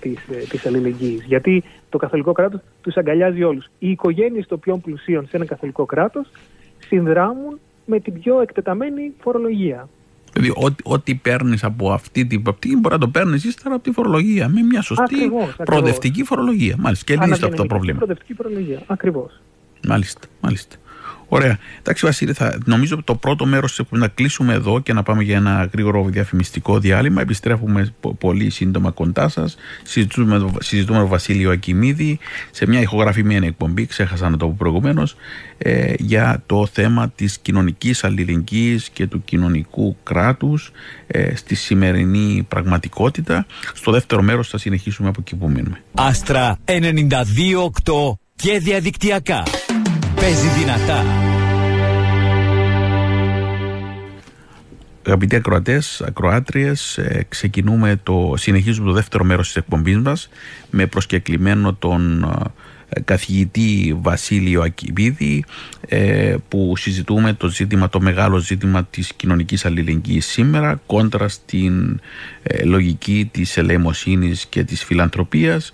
της, ε, της αλληλεγγύης. Γιατί το καθολικό κράτος τους αγκαλιάζει όλους. Οι οικογένειες των πιο πλουσίων σε ένα καθολικό κράτος συνδράμουν με την πιο εκτεταμένη φορολογία. Δηλαδή, ό,τι, ό,τι παίρνεις από αυτή την προοπτική μπορεί να το παίρνεις ύστερα από τη φορολογία. Με μια σωστή ακριβώς, προοδευτική φορολογία. Μάλιστα. Και λύνει αυτό το πρόβλημα. Προοδευτική φορολογία. Ακριβώς. Μάλιστα. Μάλιστα. Ωραία. Εντάξει, Βασίλη, θα, νομίζω το πρώτο μέρος να κλείσουμε εδώ και να πάμε για ένα γρήγορο διαφημιστικό διάλειμμα. Επιστρέφουμε πολύ σύντομα κοντά σας. Συζητούμε, συζητούμε με τον Βασίλειο Ακιμίδη σε μια ηχογραφημένη εκπομπή, ξέχασα να το πω προηγουμένως, ε, για το θέμα της κοινωνικής αλληλεγγύης και του κοινωνικού κράτους ε, στη σημερινή πραγματικότητα. Στο δεύτερο μέρος θα συνεχίσουμε από εκεί που μείνουμε. Άστρα 92,8 και διαδικτυακά. Παίζει δυνατά. Αγαπητοί ακροατές, ακροάτριες, ε, ξεκινούμε το, συνεχίζουμε το δεύτερο μέρος της εκπομπής μας με προσκεκλημένο τον ε, καθηγητή Βασίλειο Ακυβίδη ε, που συζητούμε το ζήτημα, το μεγάλο ζήτημα της κοινωνικής αλληλεγγύης σήμερα κόντρα στην λογική της ελεημοσύνης και της φιλανθρωπίας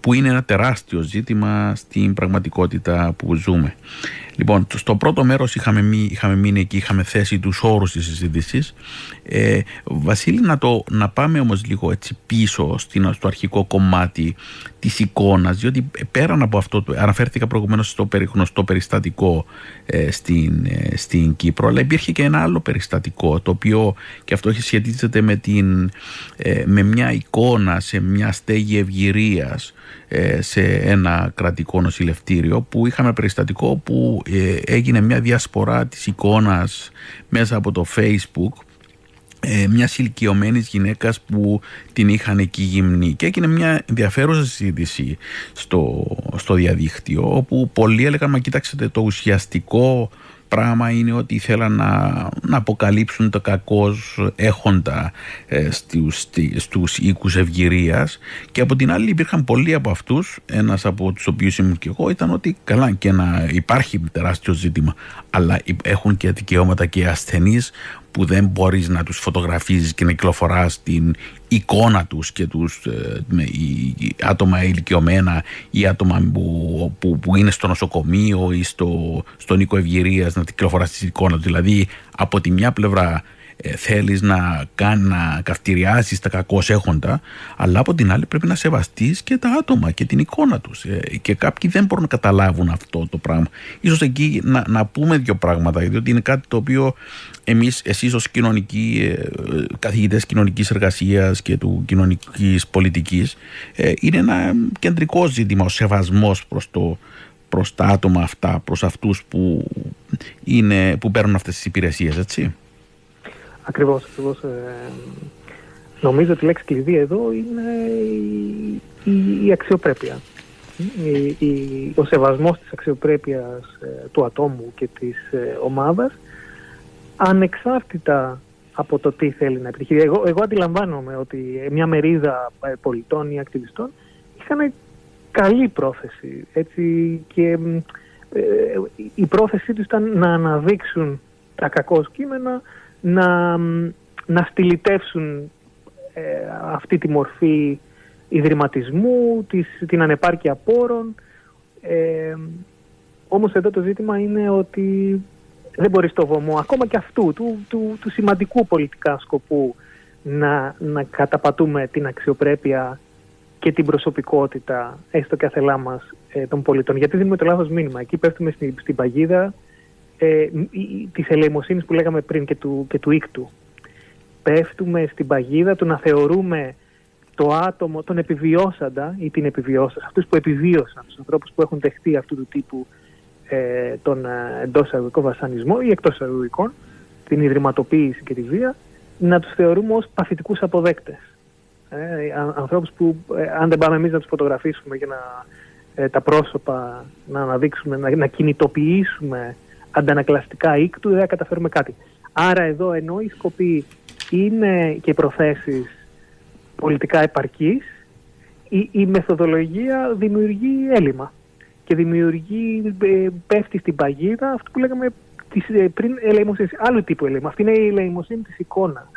που είναι ένα τεράστιο ζήτημα στην πραγματικότητα που ζούμε. Λοιπόν, στο πρώτο μέρος είχαμε, είχαμε μείνει εκεί, είχαμε θέσει τους όρους της συζήτησης. Ε, Βασίλη, να, το, να πάμε όμως λίγο έτσι πίσω στην, στο αρχικό κομμάτι της εικόνας, διότι πέραν από αυτό, αναφέρθηκα προηγουμένως στο γνωστό περιστατικό ε, στην, ε, στην Κύπρο, αλλά υπήρχε και ένα άλλο περιστατικό, το οποίο και αυτό έχει σχετίζεται με, την, ε, με μια εικόνα σε μια στέγη ευγυρίας ε, σε ένα κρατικό νοσηλευτήριο που είχαμε περιστατικό που ε, έγινε μια διασπορά της εικόνας μέσα από το facebook ε, μιας ηλικιωμένης γυναίκας που την είχαν εκεί γυμνή. Και έγινε μια ενδιαφέρουσα συζήτηση στο, στο διαδίκτυο όπου πολλοί έλεγαν μα κοίταξτε το ουσιαστικό πράγμα είναι ότι ήθελαν να, να αποκαλύψουν το κακό έχοντα ε, στους, στους οίκους ευγυρίας. Και από την άλλη υπήρχαν πολλοί από αυτούς. Ένας από τους οποίους ήμουν και εγώ ήταν ότι καλά και να υπάρχει τεράστιο ζήτημα αλλά έχουν και δικαιώματα και ασθενείς που δεν μπορείς να τους φωτογραφίζεις και να κυκλοφοράς την εικόνα τους και τους ε, με, άτομα ηλικιωμένα ή άτομα που, που, που, είναι στο νοσοκομείο ή στο, στον οίκο ευγυρίας να κυκλοφοράς την εικόνας τους. Δηλαδή από τη μια πλευρά ε, θέλεις να, κάνει, να καυτηριάσεις τα κακό έχοντα αλλά από την άλλη πρέπει να σεβαστείς και τα άτομα και την εικόνα τους ε, και κάποιοι δεν μπορούν να καταλάβουν αυτό το πράγμα ίσως εκεί να, να πούμε δύο πράγματα διότι είναι κάτι το οποίο εμείς, εσείς ως κοινωνικοί, ε, καθηγητές κοινωνικής εργασίας και του κοινωνικής πολιτικής ε, είναι ένα κεντρικό ζήτημα ο σεβασμός προς το προς τα άτομα αυτά, προς αυτούς που, είναι, που παίρνουν αυτές τις υπηρεσίες, έτσι. Ακριβώς, ακριβώς. Ε, νομίζω ότι η λέξη κλειδί εδώ είναι η, η, αξιοπρέπεια. Η, η, ο σεβασμός της αξιοπρέπειας ε, του ατόμου και της ε, ομάδας ανεξάρτητα από το τι θέλει να επιτυχεί. Εγώ, εγώ αντιλαμβάνομαι ότι μια μερίδα ε, πολιτών ή ακτιβιστών είχαν καλή πρόθεση έτσι, και η πρόθεσή τους ήταν να αναδείξουν τα κακό κείμενα να, να στυλιτεύσουν ε, αυτή τη μορφή ιδρυματισμού, της, την ανεπάρκεια πόρων. Ε, όμως εδώ το ζήτημα είναι ότι δεν μπορείς στο βωμό ακόμα και αυτού, του, του, του σημαντικού πολιτικά σκοπού να, να καταπατούμε την αξιοπρέπεια και την προσωπικότητα, έστω και αθελά μας, ε, των πολιτών. Γιατί δίνουμε το λάθος μήνυμα. Εκεί πέφτουμε στην, στην παγίδα ε, της ελεημοσύνης που λέγαμε πριν και του, και του ήκτου. Πέφτουμε στην παγίδα του να θεωρούμε το άτομο, τον επιβιώσαντα ή την επιβιώσαντα, αυτούς που επιβίωσαν, τους ανθρώπους που έχουν δεχτεί αυτού του τύπου ε, τον ε, εντός εισαγωγικό βασανισμό ή εκτός εισαγωγικών, την ιδρυματοποίηση και τη βία, να τους θεωρούμε ως παθητικούς αποδέκτες. Ε, ανθρώπους που ε, αν δεν πάμε εμείς να τους φωτογραφίσουμε για να ε, τα πρόσωπα να αναδείξουμε, να, να κινητοποιήσουμε αντανακλαστικά οίκτου, δεν θα καταφέρουμε κάτι. Άρα εδώ ενώ οι σκοποί είναι και οι προθέσεις πολιτικά επαρκής, η, η μεθοδολογία δημιουργεί έλλειμμα και δημιουργεί, ε, πέφτει στην παγίδα αυτό που λέγαμε της, ε, πριν ελεημοσύνης, άλλου τύπου ελεημοσύνη. Αυτή είναι η ελεημοσύνη της εικόνας.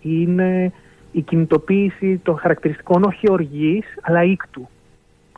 Είναι η κινητοποίηση των χαρακτηριστικών όχι οργής, αλλά ήκτου.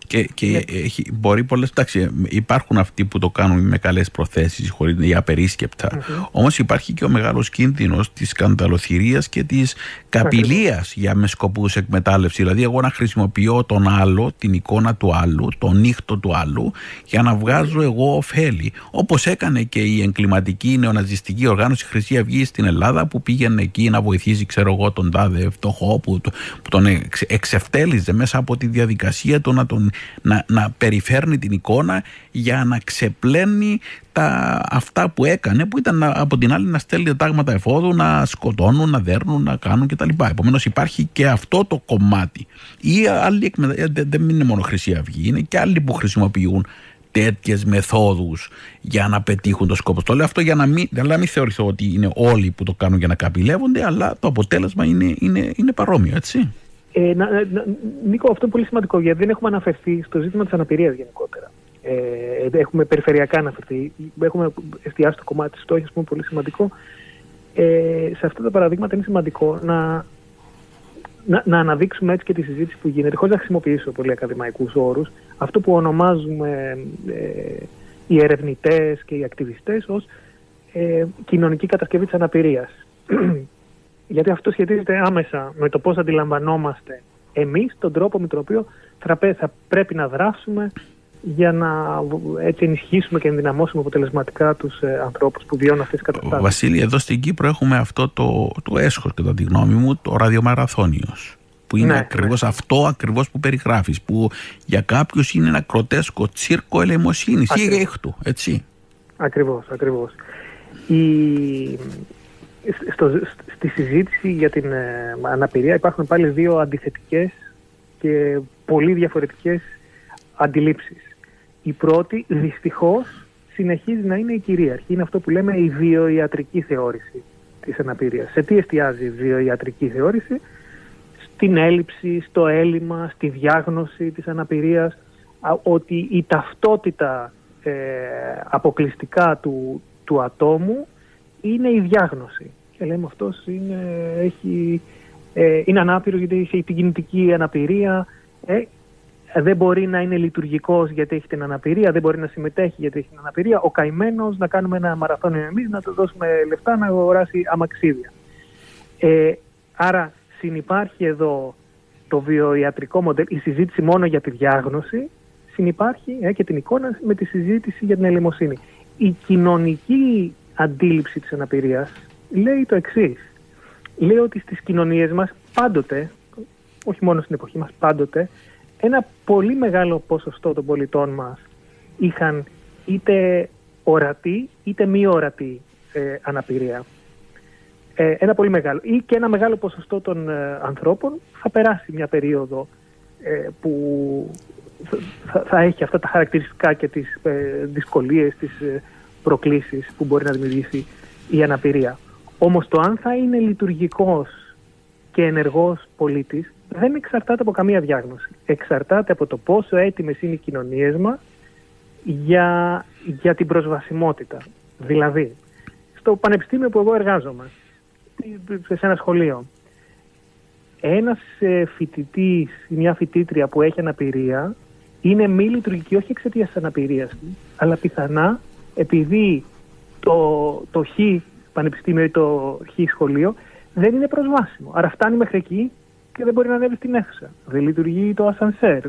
Και, και ναι. έχει, μπορεί πολλές. Εντάξει, υπάρχουν αυτοί που το κάνουν με καλές προθέσεις ή απερίσκεπτα. Mm-hmm. Όμως υπάρχει και ο μεγάλος κίνδυνος της σκανδαλοθυρίας και της καπηλεία για με σκοπούς εκμετάλλευσης. Δηλαδή, εγώ να χρησιμοποιώ τον άλλο, την εικόνα του άλλου, τον νύχτο του άλλου, για να βγάζω εγώ ωφέλη. Όπως έκανε και η εγκληματική νεοναζιστική οργάνωση Χρυσή Αυγή στην Ελλάδα, που πήγαινε εκεί να βοηθήσει, ξέρω εγώ, τον τάδε φτωχό, που, που τον εξευτέλιζε μέσα από τη διαδικασία του να τον να, να περιφέρνει την εικόνα για να ξεπλένει τα, αυτά που έκανε που ήταν από την άλλη να στέλνει τάγματα εφόδου, να σκοτώνουν, να δέρνουν, να κάνουν κτλ. Επομένως υπάρχει και αυτό το κομμάτι. Ή άλλοι, ε, δεν είναι μόνο Χρυσή Αυγή, είναι και άλλοι που χρησιμοποιούν τέτοιες μεθόδους για να πετύχουν το σκόπο. Το λέω αυτό για να μην, να μην θεωρηθώ ότι είναι όλοι που το κάνουν για να καπηλεύονται, αλλά το αποτέλεσμα είναι, είναι, είναι παρόμοιο, έτσι. Ε, να, να, Νίκο, αυτό είναι πολύ σημαντικό γιατί δεν έχουμε αναφερθεί στο ζήτημα της αναπηρίας γενικότερα. Ε, έχουμε περιφερειακά αναφερθεί. Έχουμε εστιάσει το κομμάτι της φτώχειας που είναι πολύ σημαντικό. Ε, σε αυτά τα παραδείγματα είναι σημαντικό να, να, να αναδείξουμε έτσι και τη συζήτηση που γίνεται, χωρίς να χρησιμοποιήσω πολύ ακαδημαϊκούς όρους, αυτό που ονομάζουμε ε, οι ερευνητές και οι ακτιβιστές ως ε, κοινωνική κατασκευή της αναπηρίας γιατί αυτό σχετίζεται άμεσα με το πώς αντιλαμβανόμαστε εμείς τον τρόπο με τον οποίο θα, πρέπει να δράσουμε για να έτσι ενισχύσουμε και ενδυναμώσουμε αποτελεσματικά τους ε, ανθρώπους που βιώνουν αυτές τις καταστάσεις. Βασίλη, εδώ στην Κύπρο έχουμε αυτό το, το έσχος κατά τη γνώμη μου, το ραδιομαραθώνιος που είναι ναι, ακριβώς ναι. αυτό ακριβώς που περιγράφεις που για κάποιους είναι ένα κροτέσκο τσίρκο ελεημοσύνης ή έκτου, έτσι. Ακριβώς, ακριβώς. Η, στο, στη συζήτηση για την ε, αναπηρία υπάρχουν πάλι δύο αντιθετικές και πολύ διαφορετικές αντιλήψεις. Η πρώτη, δυστυχώς, συνεχίζει να είναι η κυρίαρχη. Είναι αυτό που λέμε η βιοιατρική θεώρηση της αναπηρίας. Σε τι εστιάζει η βιοιατρική θεώρηση; Στην έλλειψη, στο έλλειμμα, στη διάγνωση της αναπηρίας, ότι η ταυτότητα ε, αποκλειστικά του, του ατόμου είναι η διάγνωση και λέμε αυτός είναι, έχει, ε, είναι ανάπηρος γιατί έχει την κινητική αναπηρία, ε, δεν μπορεί να είναι λειτουργικός γιατί έχει την αναπηρία, δεν μπορεί να συμμετέχει γιατί έχει την αναπηρία. Ο καημένος να κάνουμε ένα μαραθώνιο εμείς, να του δώσουμε λεφτά να αγοράσει αμαξίδια. Ε, άρα συνυπάρχει εδώ το βιοιατρικό μοντέλο, η συζήτηση μόνο για τη διάγνωση, συνυπάρχει ε, και την εικόνα με τη συζήτηση για την ελεημοσύνη. Η κοινωνική αντίληψη της αναπηρίας λέει το εξής. Λέει ότι στις κοινωνίες μας πάντοτε, όχι μόνο στην εποχή μας πάντοτε, ένα πολύ μεγάλο ποσοστό των πολιτών μας είχαν είτε ορατή είτε μη ορατή ε, αναπηρία. Ε, ένα πολύ μεγάλο. Ή και ένα μεγάλο ποσοστό των ε, ανθρώπων θα περάσει μια περίοδο ε, που θα, θα, έχει αυτά τα χαρακτηριστικά και τις δυσκολίες, τις προκλήσεις που μπορεί να δημιουργήσει η αναπηρία. Όμως το αν θα είναι λειτουργικός και ενεργός πολίτης δεν εξαρτάται από καμία διάγνωση. Εξαρτάται από το πόσο έτοιμες είναι οι κοινωνίες μας για, για την προσβασιμότητα. Δηλαδή, στο πανεπιστήμιο που εγώ εργάζομαι, σε ένα σχολείο, ένας ε, φοιτητής ή μια φοιτήτρια που έχει αναπηρία είναι μη λειτουργική όχι εξαιτίας της αναπηρίας αλλά πιθανά επειδή το, το χ πανεπιστήμιο ή το χ σχολείο δεν είναι προσβάσιμο. Άρα φτάνει μέχρι εκεί και δεν μπορεί να ανέβει στην αίθουσα. Δεν λειτουργεί το ασανσέρ.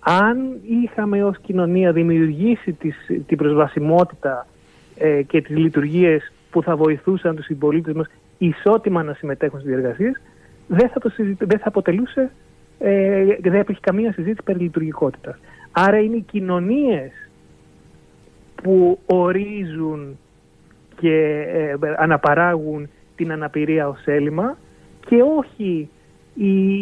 Αν είχαμε ως κοινωνία δημιουργήσει τις, την προσβασιμότητα ε, και τις λειτουργίες που θα βοηθούσαν τους συμπολίτες μας ισότιμα να συμμετέχουν στις διεργασίες, δεν θα, το δεν θα αποτελούσε, ε, δεν υπήρχε καμία συζήτηση περί λειτουργικότητας. Άρα είναι οι κοινωνίες που ορίζουν και ε, αναπαράγουν την αναπηρία ως έλλειμμα και όχι η,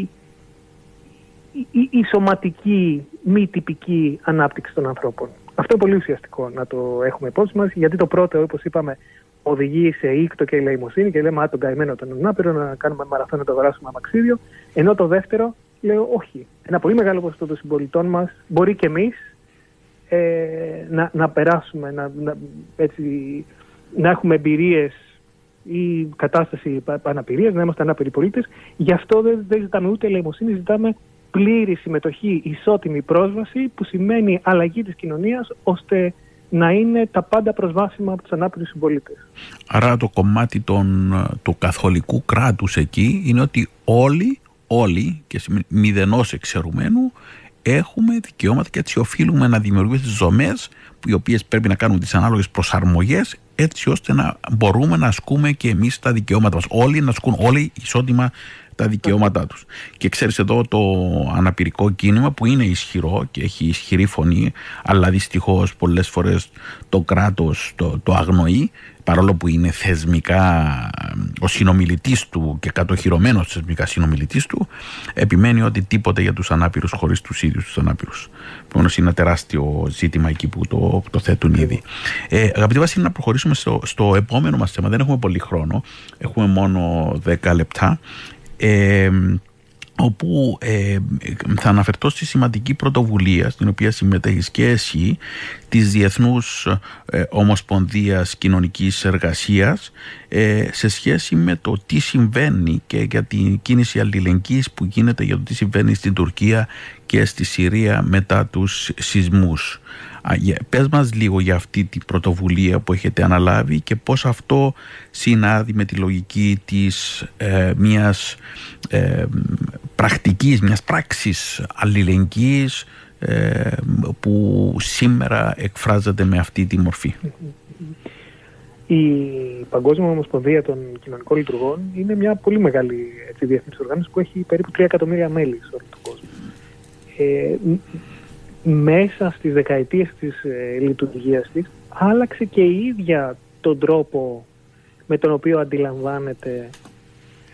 η, η, σωματική μη τυπική ανάπτυξη των ανθρώπων. Αυτό είναι πολύ ουσιαστικό να το έχουμε υπόψη μας γιατί το πρώτο όπως είπαμε οδηγεί σε ήκτο και ελεημοσύνη και λέμε «Α, τον καημένο τον ανάπηρο να κάνουμε μαραθώνιο να το αγοράσουμε αμαξίδιο». Ενώ το δεύτερο λέω «Όχι, ένα πολύ μεγάλο ποσοστό των συμπολιτών μας μπορεί και εμείς ε, να, να περάσουμε, να, να, έτσι, να έχουμε εμπειρίες ή κατάσταση αναπηρίας, να είμαστε ανάπηροι πολίτες. Γι' αυτό δεν, δεν ζητάμε ούτε ελεημοσύνη, ζητάμε πλήρη συμμετοχή, ισότιμη πρόσβαση που σημαίνει αλλαγή της κοινωνίας ώστε να είναι τα πάντα προσβάσιμα από τους ανάπηρους συμπολίτες. Άρα το κομμάτι των, του καθολικού κράτους εκεί είναι ότι όλοι, όλοι και μηδενός εξαιρουμένου έχουμε δικαιώματα και έτσι οφείλουμε να δημιουργήσουμε δομές οι οποίες πρέπει να κάνουν τις ανάλογες προσαρμογές έτσι ώστε να μπορούμε να ασκούμε και εμείς τα δικαιώματα μας. Όλοι να ασκούν όλοι ισότιμα τα δικαιώματά τους. Και ξέρεις εδώ το αναπηρικό κίνημα που είναι ισχυρό και έχει ισχυρή φωνή αλλά δυστυχώς πολλές φορές το κράτος το, το αγνοεί παρόλο που είναι θεσμικά ο συνομιλητής του και κατοχυρωμένος θεσμικά συνομιλητής του επιμένει ότι τίποτε για τους ανάπηρους χωρίς τους ίδιους τους ανάπηρους. Επομένως είναι ένα τεράστιο ζήτημα εκεί που το, το θέτουν ήδη. Ε, αγαπητοί Βασίλη να προχωρήσουμε στο, στο επόμενο μας θέμα. Δεν έχουμε πολύ χρόνο. Έχουμε μόνο 10 λεπτά ε, όπου ε, θα αναφερθώ στη σημαντική πρωτοβουλία στην οποία συμμετέχεις και εσύ της Διεθνούς ε, Ομοσπονδίας Κοινωνικής Εργασίας ε, σε σχέση με το τι συμβαίνει και για την κίνηση αλληλεγγύης που γίνεται για το τι συμβαίνει στην Τουρκία και στη Συρία μετά τους σεισμούς. Πες μας λίγο για αυτή την πρωτοβουλία που έχετε αναλάβει και πώς αυτό συνάδει με τη λογική της ε, μιας ε, πρακτικής, μιας πράξης αλληλεγγύης ε, που σήμερα εκφράζεται με αυτή τη μορφή. Η Παγκόσμια Ομοσπονδία των Κοινωνικών Λειτουργών είναι μια πολύ μεγάλη διεθνής οργάνωση που έχει περίπου 3 εκατομμύρια μέλη σε όλο τον κόσμο. Ε, μέσα στις δεκαετίες της ε, λειτουργίας της άλλαξε και η ίδια τον τρόπο με τον οποίο αντιλαμβάνεται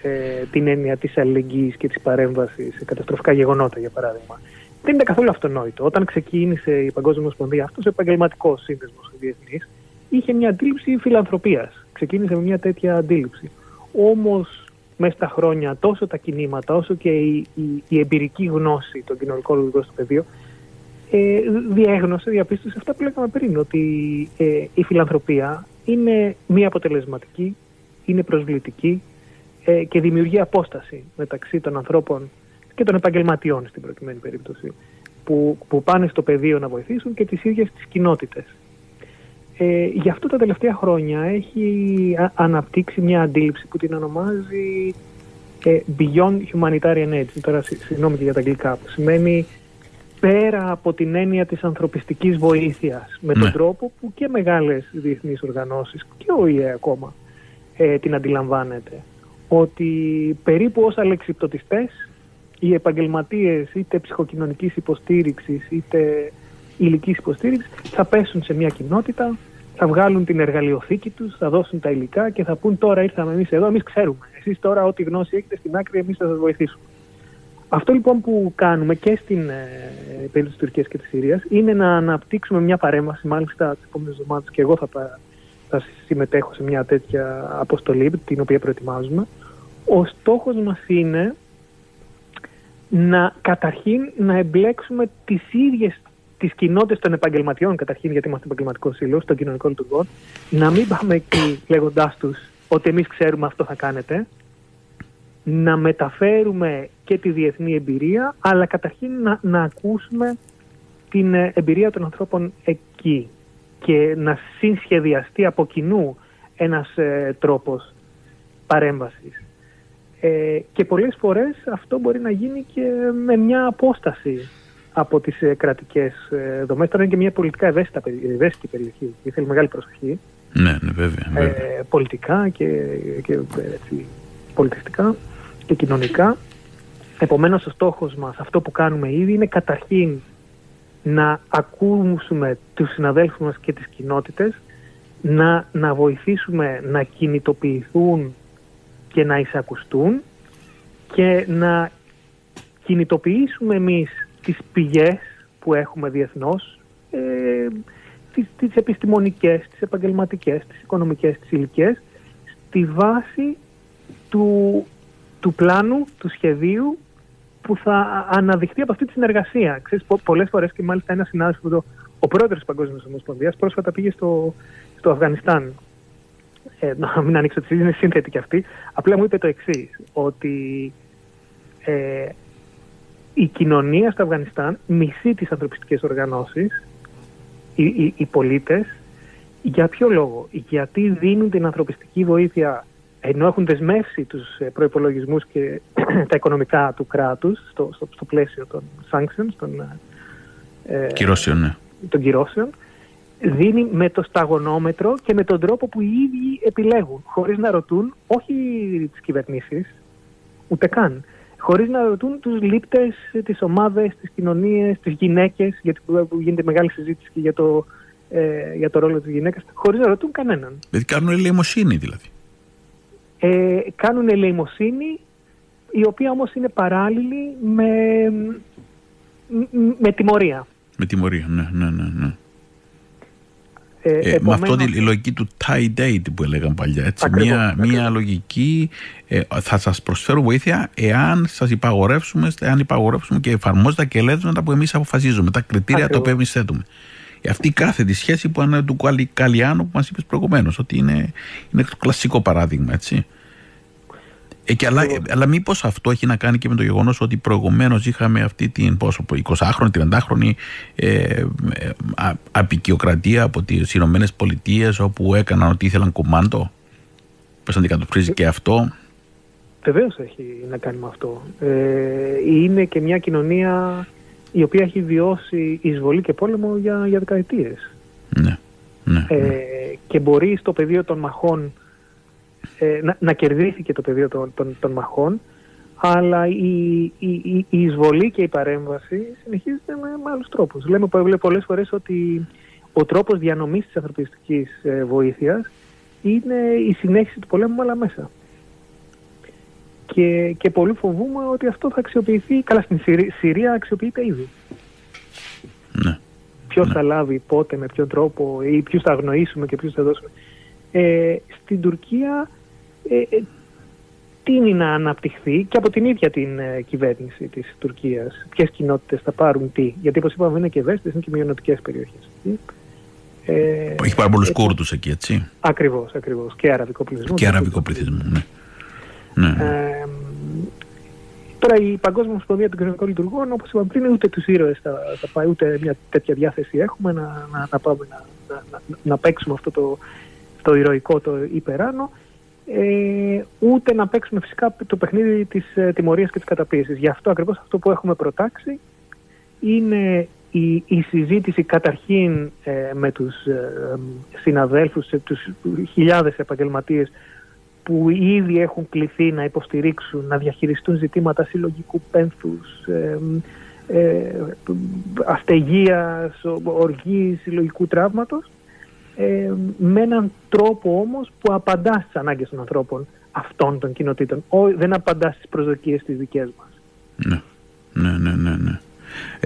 ε, την έννοια της αλληλεγγύης και της παρέμβασης σε καταστροφικά γεγονότα για παράδειγμα. Δεν ήταν καθόλου αυτονόητο. Όταν ξεκίνησε η Παγκόσμια Ομοσπονδία, αυτός ο επαγγελματικός σύνδεσμος διεθνής, είχε μια αντίληψη φιλανθρωπίας. Ξεκίνησε με μια τέτοια αντίληψη. Όμως, μέσα στα χρόνια, τόσο τα κινήματα, όσο και η, η, η εμπειρική γνώση των κοινωνικών λειτουργών στο πεδίο, ε, διέγνωσε, διαπίστωσε αυτά που λέγαμε πριν, ότι ε, η φιλανθρωπία είναι μη αποτελεσματική, είναι προσβλητική ε, και δημιουργεί απόσταση μεταξύ των ανθρώπων και των επαγγελματιών στην προκειμένη περίπτωση που, που πάνε στο πεδίο να βοηθήσουν και τις ίδιες τις κοινότητες. Ε, γι' αυτό τα τελευταία χρόνια έχει αναπτύξει μια αντίληψη που την ονομάζει ε, Beyond Humanitarian Aid, τώρα συγγνώμη και για τα αγγλικά, που σημαίνει πέρα από την έννοια της ανθρωπιστικής βοήθειας με τον ναι. τρόπο που και μεγάλες διεθνείς οργανώσεις και ο ΙΕ ακόμα ε, την αντιλαμβάνεται ότι περίπου ως αλεξιπτωτιστές οι επαγγελματίες είτε ψυχοκοινωνικής υποστήριξης είτε υλικής υποστήριξης θα πέσουν σε μια κοινότητα, θα βγάλουν την εργαλειοθήκη τους, θα δώσουν τα υλικά και θα πούν τώρα ήρθαμε εμείς εδώ, εμείς ξέρουμε. Εσείς τώρα ό,τι γνώση έχετε στην άκρη εμείς θα σας βοηθήσουμε. Αυτό λοιπόν που κάνουμε και στην ε, περίπτωση της Τουρκίας και της Συρίας είναι να αναπτύξουμε μια παρέμβαση, μάλιστα τις επόμενες εβδομάδες και εγώ θα, θα συμμετέχω σε μια τέτοια αποστολή την οποία προετοιμάζουμε. Ο στόχος μας είναι να καταρχήν να εμπλέξουμε τις ίδιες τις κοινότητες των επαγγελματιών, καταρχήν γιατί είμαστε επαγγελματικό σύλλογος, των κοινωνικών λειτουργών, να μην πάμε εκεί λέγοντάς τους ότι εμείς ξέρουμε αυτό θα κάνετε, να μεταφέρουμε και τη διεθνή εμπειρία, αλλά καταρχήν να, να ακούσουμε την ε, εμπειρία των ανθρώπων εκεί και να συνσχεδιαστεί από κοινού ένας ε, τρόπος παρέμβασης. Ε, και πολλές φορές αυτό μπορεί να γίνει και με μια απόσταση από τις ε, κρατικές ε, δομές. Τώρα είναι και μια πολιτικά ευαίσθητη περιοχή, θέλει μεγάλη προσοχή. Ναι, ναι, βέβαια. βέβαια. Ε, πολιτικά και, και έτσι, πολιτιστικά και κοινωνικά. Επομένως ο στόχος μας, αυτό που κάνουμε ήδη, είναι καταρχήν να ακούσουμε τους συναδέλφους μας και τις κοινότητες, να, να βοηθήσουμε να κινητοποιηθούν και να εισακουστούν και να κινητοποιήσουμε εμείς τις πηγές που έχουμε διεθνώς, ε, τις, τις επιστημονικές, τις επαγγελματικές, τις οικονομικές, τις υλικές, στη βάση του, του πλάνου, του σχεδίου που θα αναδειχθεί από αυτή τη συνεργασία. Ξέρεις, πο, πολλές φορές και μάλιστα ένας συνάδελφος, ο πρόεδρος της Παγκόσμιας Ομοσπονδίας, πρόσφατα πήγε στο, στο Αφγανιστάν. Ε, να μην ανοίξω τη συζήτηση, είναι σύνθετη κι αυτή. Απλά μου είπε το εξής, ότι ε, η κοινωνία στο Αφγανιστάν μισεί τις ανθρωπιστικές οργανώσεις, οι, οι, οι πολίτες, για ποιο λόγο, γιατί δίνουν την ανθρωπιστική βοήθεια ενώ έχουν δεσμεύσει τους ε, προϋπολογισμούς και τα οικονομικά του κράτους στο, στο, στο πλαίσιο των sanctions, των, ε, κυρώσεων, ναι. των κυρώσεων, δίνει με το σταγονόμετρο και με τον τρόπο που οι ίδιοι επιλέγουν, χωρίς να ρωτούν όχι τις κυβερνήσεις, ούτε καν, χωρίς να ρωτούν τους λήπτες, τις ομάδες, τις κοινωνίες, τις γυναίκες, γιατί γίνεται μεγάλη συζήτηση και για το, ε, για το ρόλο της γυναίκας, χωρίς να ρωτούν κανέναν. Δηλαδή κάνουν ελεημοσύνη δηλαδή. Ε, κάνουν ελεημοσύνη, η οποία όμως είναι παράλληλη με, με τιμωρία. Με τιμωρία, ναι, ναι, ναι. ναι. Ε, ε, με αυτό τη λογική του tie date που έλεγαν παλιά. Έτσι. μια, μια λογική ε, θα σας προσφέρω βοήθεια εάν σας υπαγορεύσουμε, εάν υπαγορεύσουμε και εφαρμόζετε και τα που εμείς αποφασίζουμε, τα κριτήρια τα οποία εμείς θέτουμε. Ε, αυτή η κάθετη σχέση που είναι του Καλιάνου που μας είπες προηγουμένως, ότι είναι, είναι το κλασικό παράδειγμα, έτσι. Ε, και αλλά, αλλά μήπως αυτό έχει να κάνει και με το γεγονός ότι προηγουμένως είχαμε αυτή την πόσο, 20χρονη, 30χρονη ε, ε, απεικιοκρατία από τις Ηνωμένες Πολιτείες όπου έκαναν ότι ήθελαν κομμάντο. Πώς αντικατοπτρίζει και αυτό; Βεβαίως έχει να κάνει με αυτό. Ε, είναι και μια κοινωνία η οποία έχει βιώσει εισβολή και πόλεμο για, για δεκαετίες. Ναι, ναι, ε, ναι. και μπορεί στο πεδίο των μαχών ε, να, να κερδίσει το πεδίο των, των, των μαχών, αλλά η, η, η, εισβολή και η παρέμβαση συνεχίζεται με, με άλλους τρόπους. Λέμε πολλές φορές ότι ο τρόπος διανομής της ανθρωπιστικής ε, βοήθειας είναι η συνέχιση του πολέμου αλλά μέσα. Και, και πολύ φοβούμε ότι αυτό θα αξιοποιηθεί, καλά στην Συρία αξιοποιείται ήδη. Ναι. Ποιος ναι. θα λάβει, πότε, με ποιον τρόπο ή ποιους θα αγνοήσουμε και ποιους θα δώσουμε. Ε, στην Τουρκία ε, ε, τίνει να αναπτυχθεί και από την ίδια την ε, κυβέρνηση της Τουρκίας. Ποιες κοινότητες θα πάρουν τι. Γιατί όπως είπαμε είναι και ευαίσθητες, είναι και μειονοτικές περιοχές. Ε, Έχει πάρα πολλούς Κούρδους εκεί, έτσι. Ακριβώς, ακριβώς. Και αραβικό πληθυσμό. Και αραβικό πληθυσμό, ναι. ναι. Ε, τώρα η Παγκόσμια Ομοσπονδία των Κοινωνικών Λειτουργών, όπως είπαμε πριν, ούτε τους ήρωες θα, θα πάει, ούτε μια τέτοια διάθεση έχουμε να, να, να πάμε να, να, να, παίξουμε αυτό το, το ηρωικό, το υπεράνω ε, ούτε να παίξουμε φυσικά το παιχνίδι της ε, τιμωρίας και της καταπίεσης. Γι' αυτό ακριβώς αυτό που έχουμε προτάξει είναι η, η συζήτηση καταρχήν ε, με τους ε, συναδέλφους, ε, τους χιλιάδες επαγγελματίες που ήδη έχουν κληθεί να υποστηρίξουν, να διαχειριστούν ζητήματα συλλογικού πένθους, ε, ε, αστεγίας, οργής, συλλογικού τραύματος ε, με έναν τρόπο όμως που απαντά στις ανάγκες των ανθρώπων αυτών των κοινοτήτων. Ο, δεν απαντά στις προσδοκίες της δικές μας. Ναι, ναι, ναι, ναι.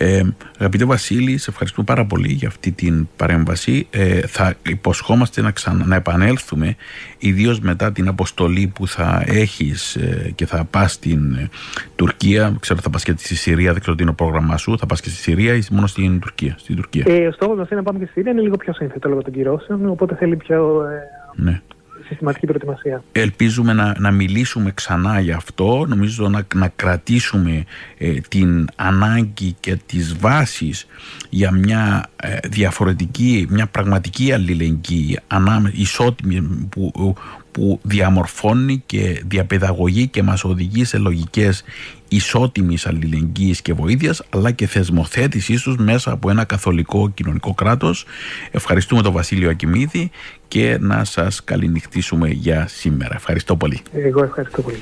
Ναι. Ε, αγαπητέ Βασίλη, σε ευχαριστούμε πάρα πολύ για αυτή την παρέμβαση. Ε, θα υποσχόμαστε να, ξανα, να επανέλθουμε, ιδίως μετά την αποστολή που θα έχεις ε, και θα πας στην ε, Τουρκία. Ξέρω θα πας και στη Συρία, δεν ξέρω τι είναι το πρόγραμμάς σου. Θα πας και στη Συρία ή μόνο στην Τουρκία. Στην Τουρκία; Ε, ο στόχος μας είναι να πάμε και στη Συρία. Είναι λίγο πιο σύνθετο λόγω των κυρώσεων, οπότε θέλει πιο. Ε, ναι συστηματική προετοιμασία. Ελπίζουμε να, να μιλήσουμε ξανά γι' αυτό. Νομίζω να, να κρατήσουμε ε, την ανάγκη και τις βάσεις για μια ε, διαφορετική, μια πραγματική αλληλεγγύη, ανάμε, ισότιμη που, που διαμορφώνει και διαπαιδαγωγεί και μας οδηγεί σε λογικές ισότιμης αλληλεγγύης και βοήθειας αλλά και θεσμοθέτησής τους μέσα από ένα καθολικό κοινωνικό κράτος. Ευχαριστούμε τον Βασίλειο Ακημίδη και να σας καληνυχτήσουμε για σήμερα. Ευχαριστώ πολύ. Εγώ ευχαριστώ πολύ.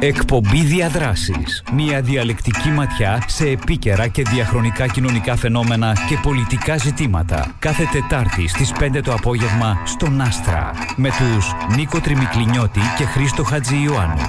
Εκπομπή Διαδράσεις. Μια διαλεκτική ματιά σε επίκαιρα και διαχρονικά κοινωνικά φαινόμενα και πολιτικά ζητήματα. Κάθε Τετάρτη στις 5 το απόγευμα στον Άστρα. Με τους Νίκο Τριμικλινιώτη και Χρήστο Χατζη Ιωάννου.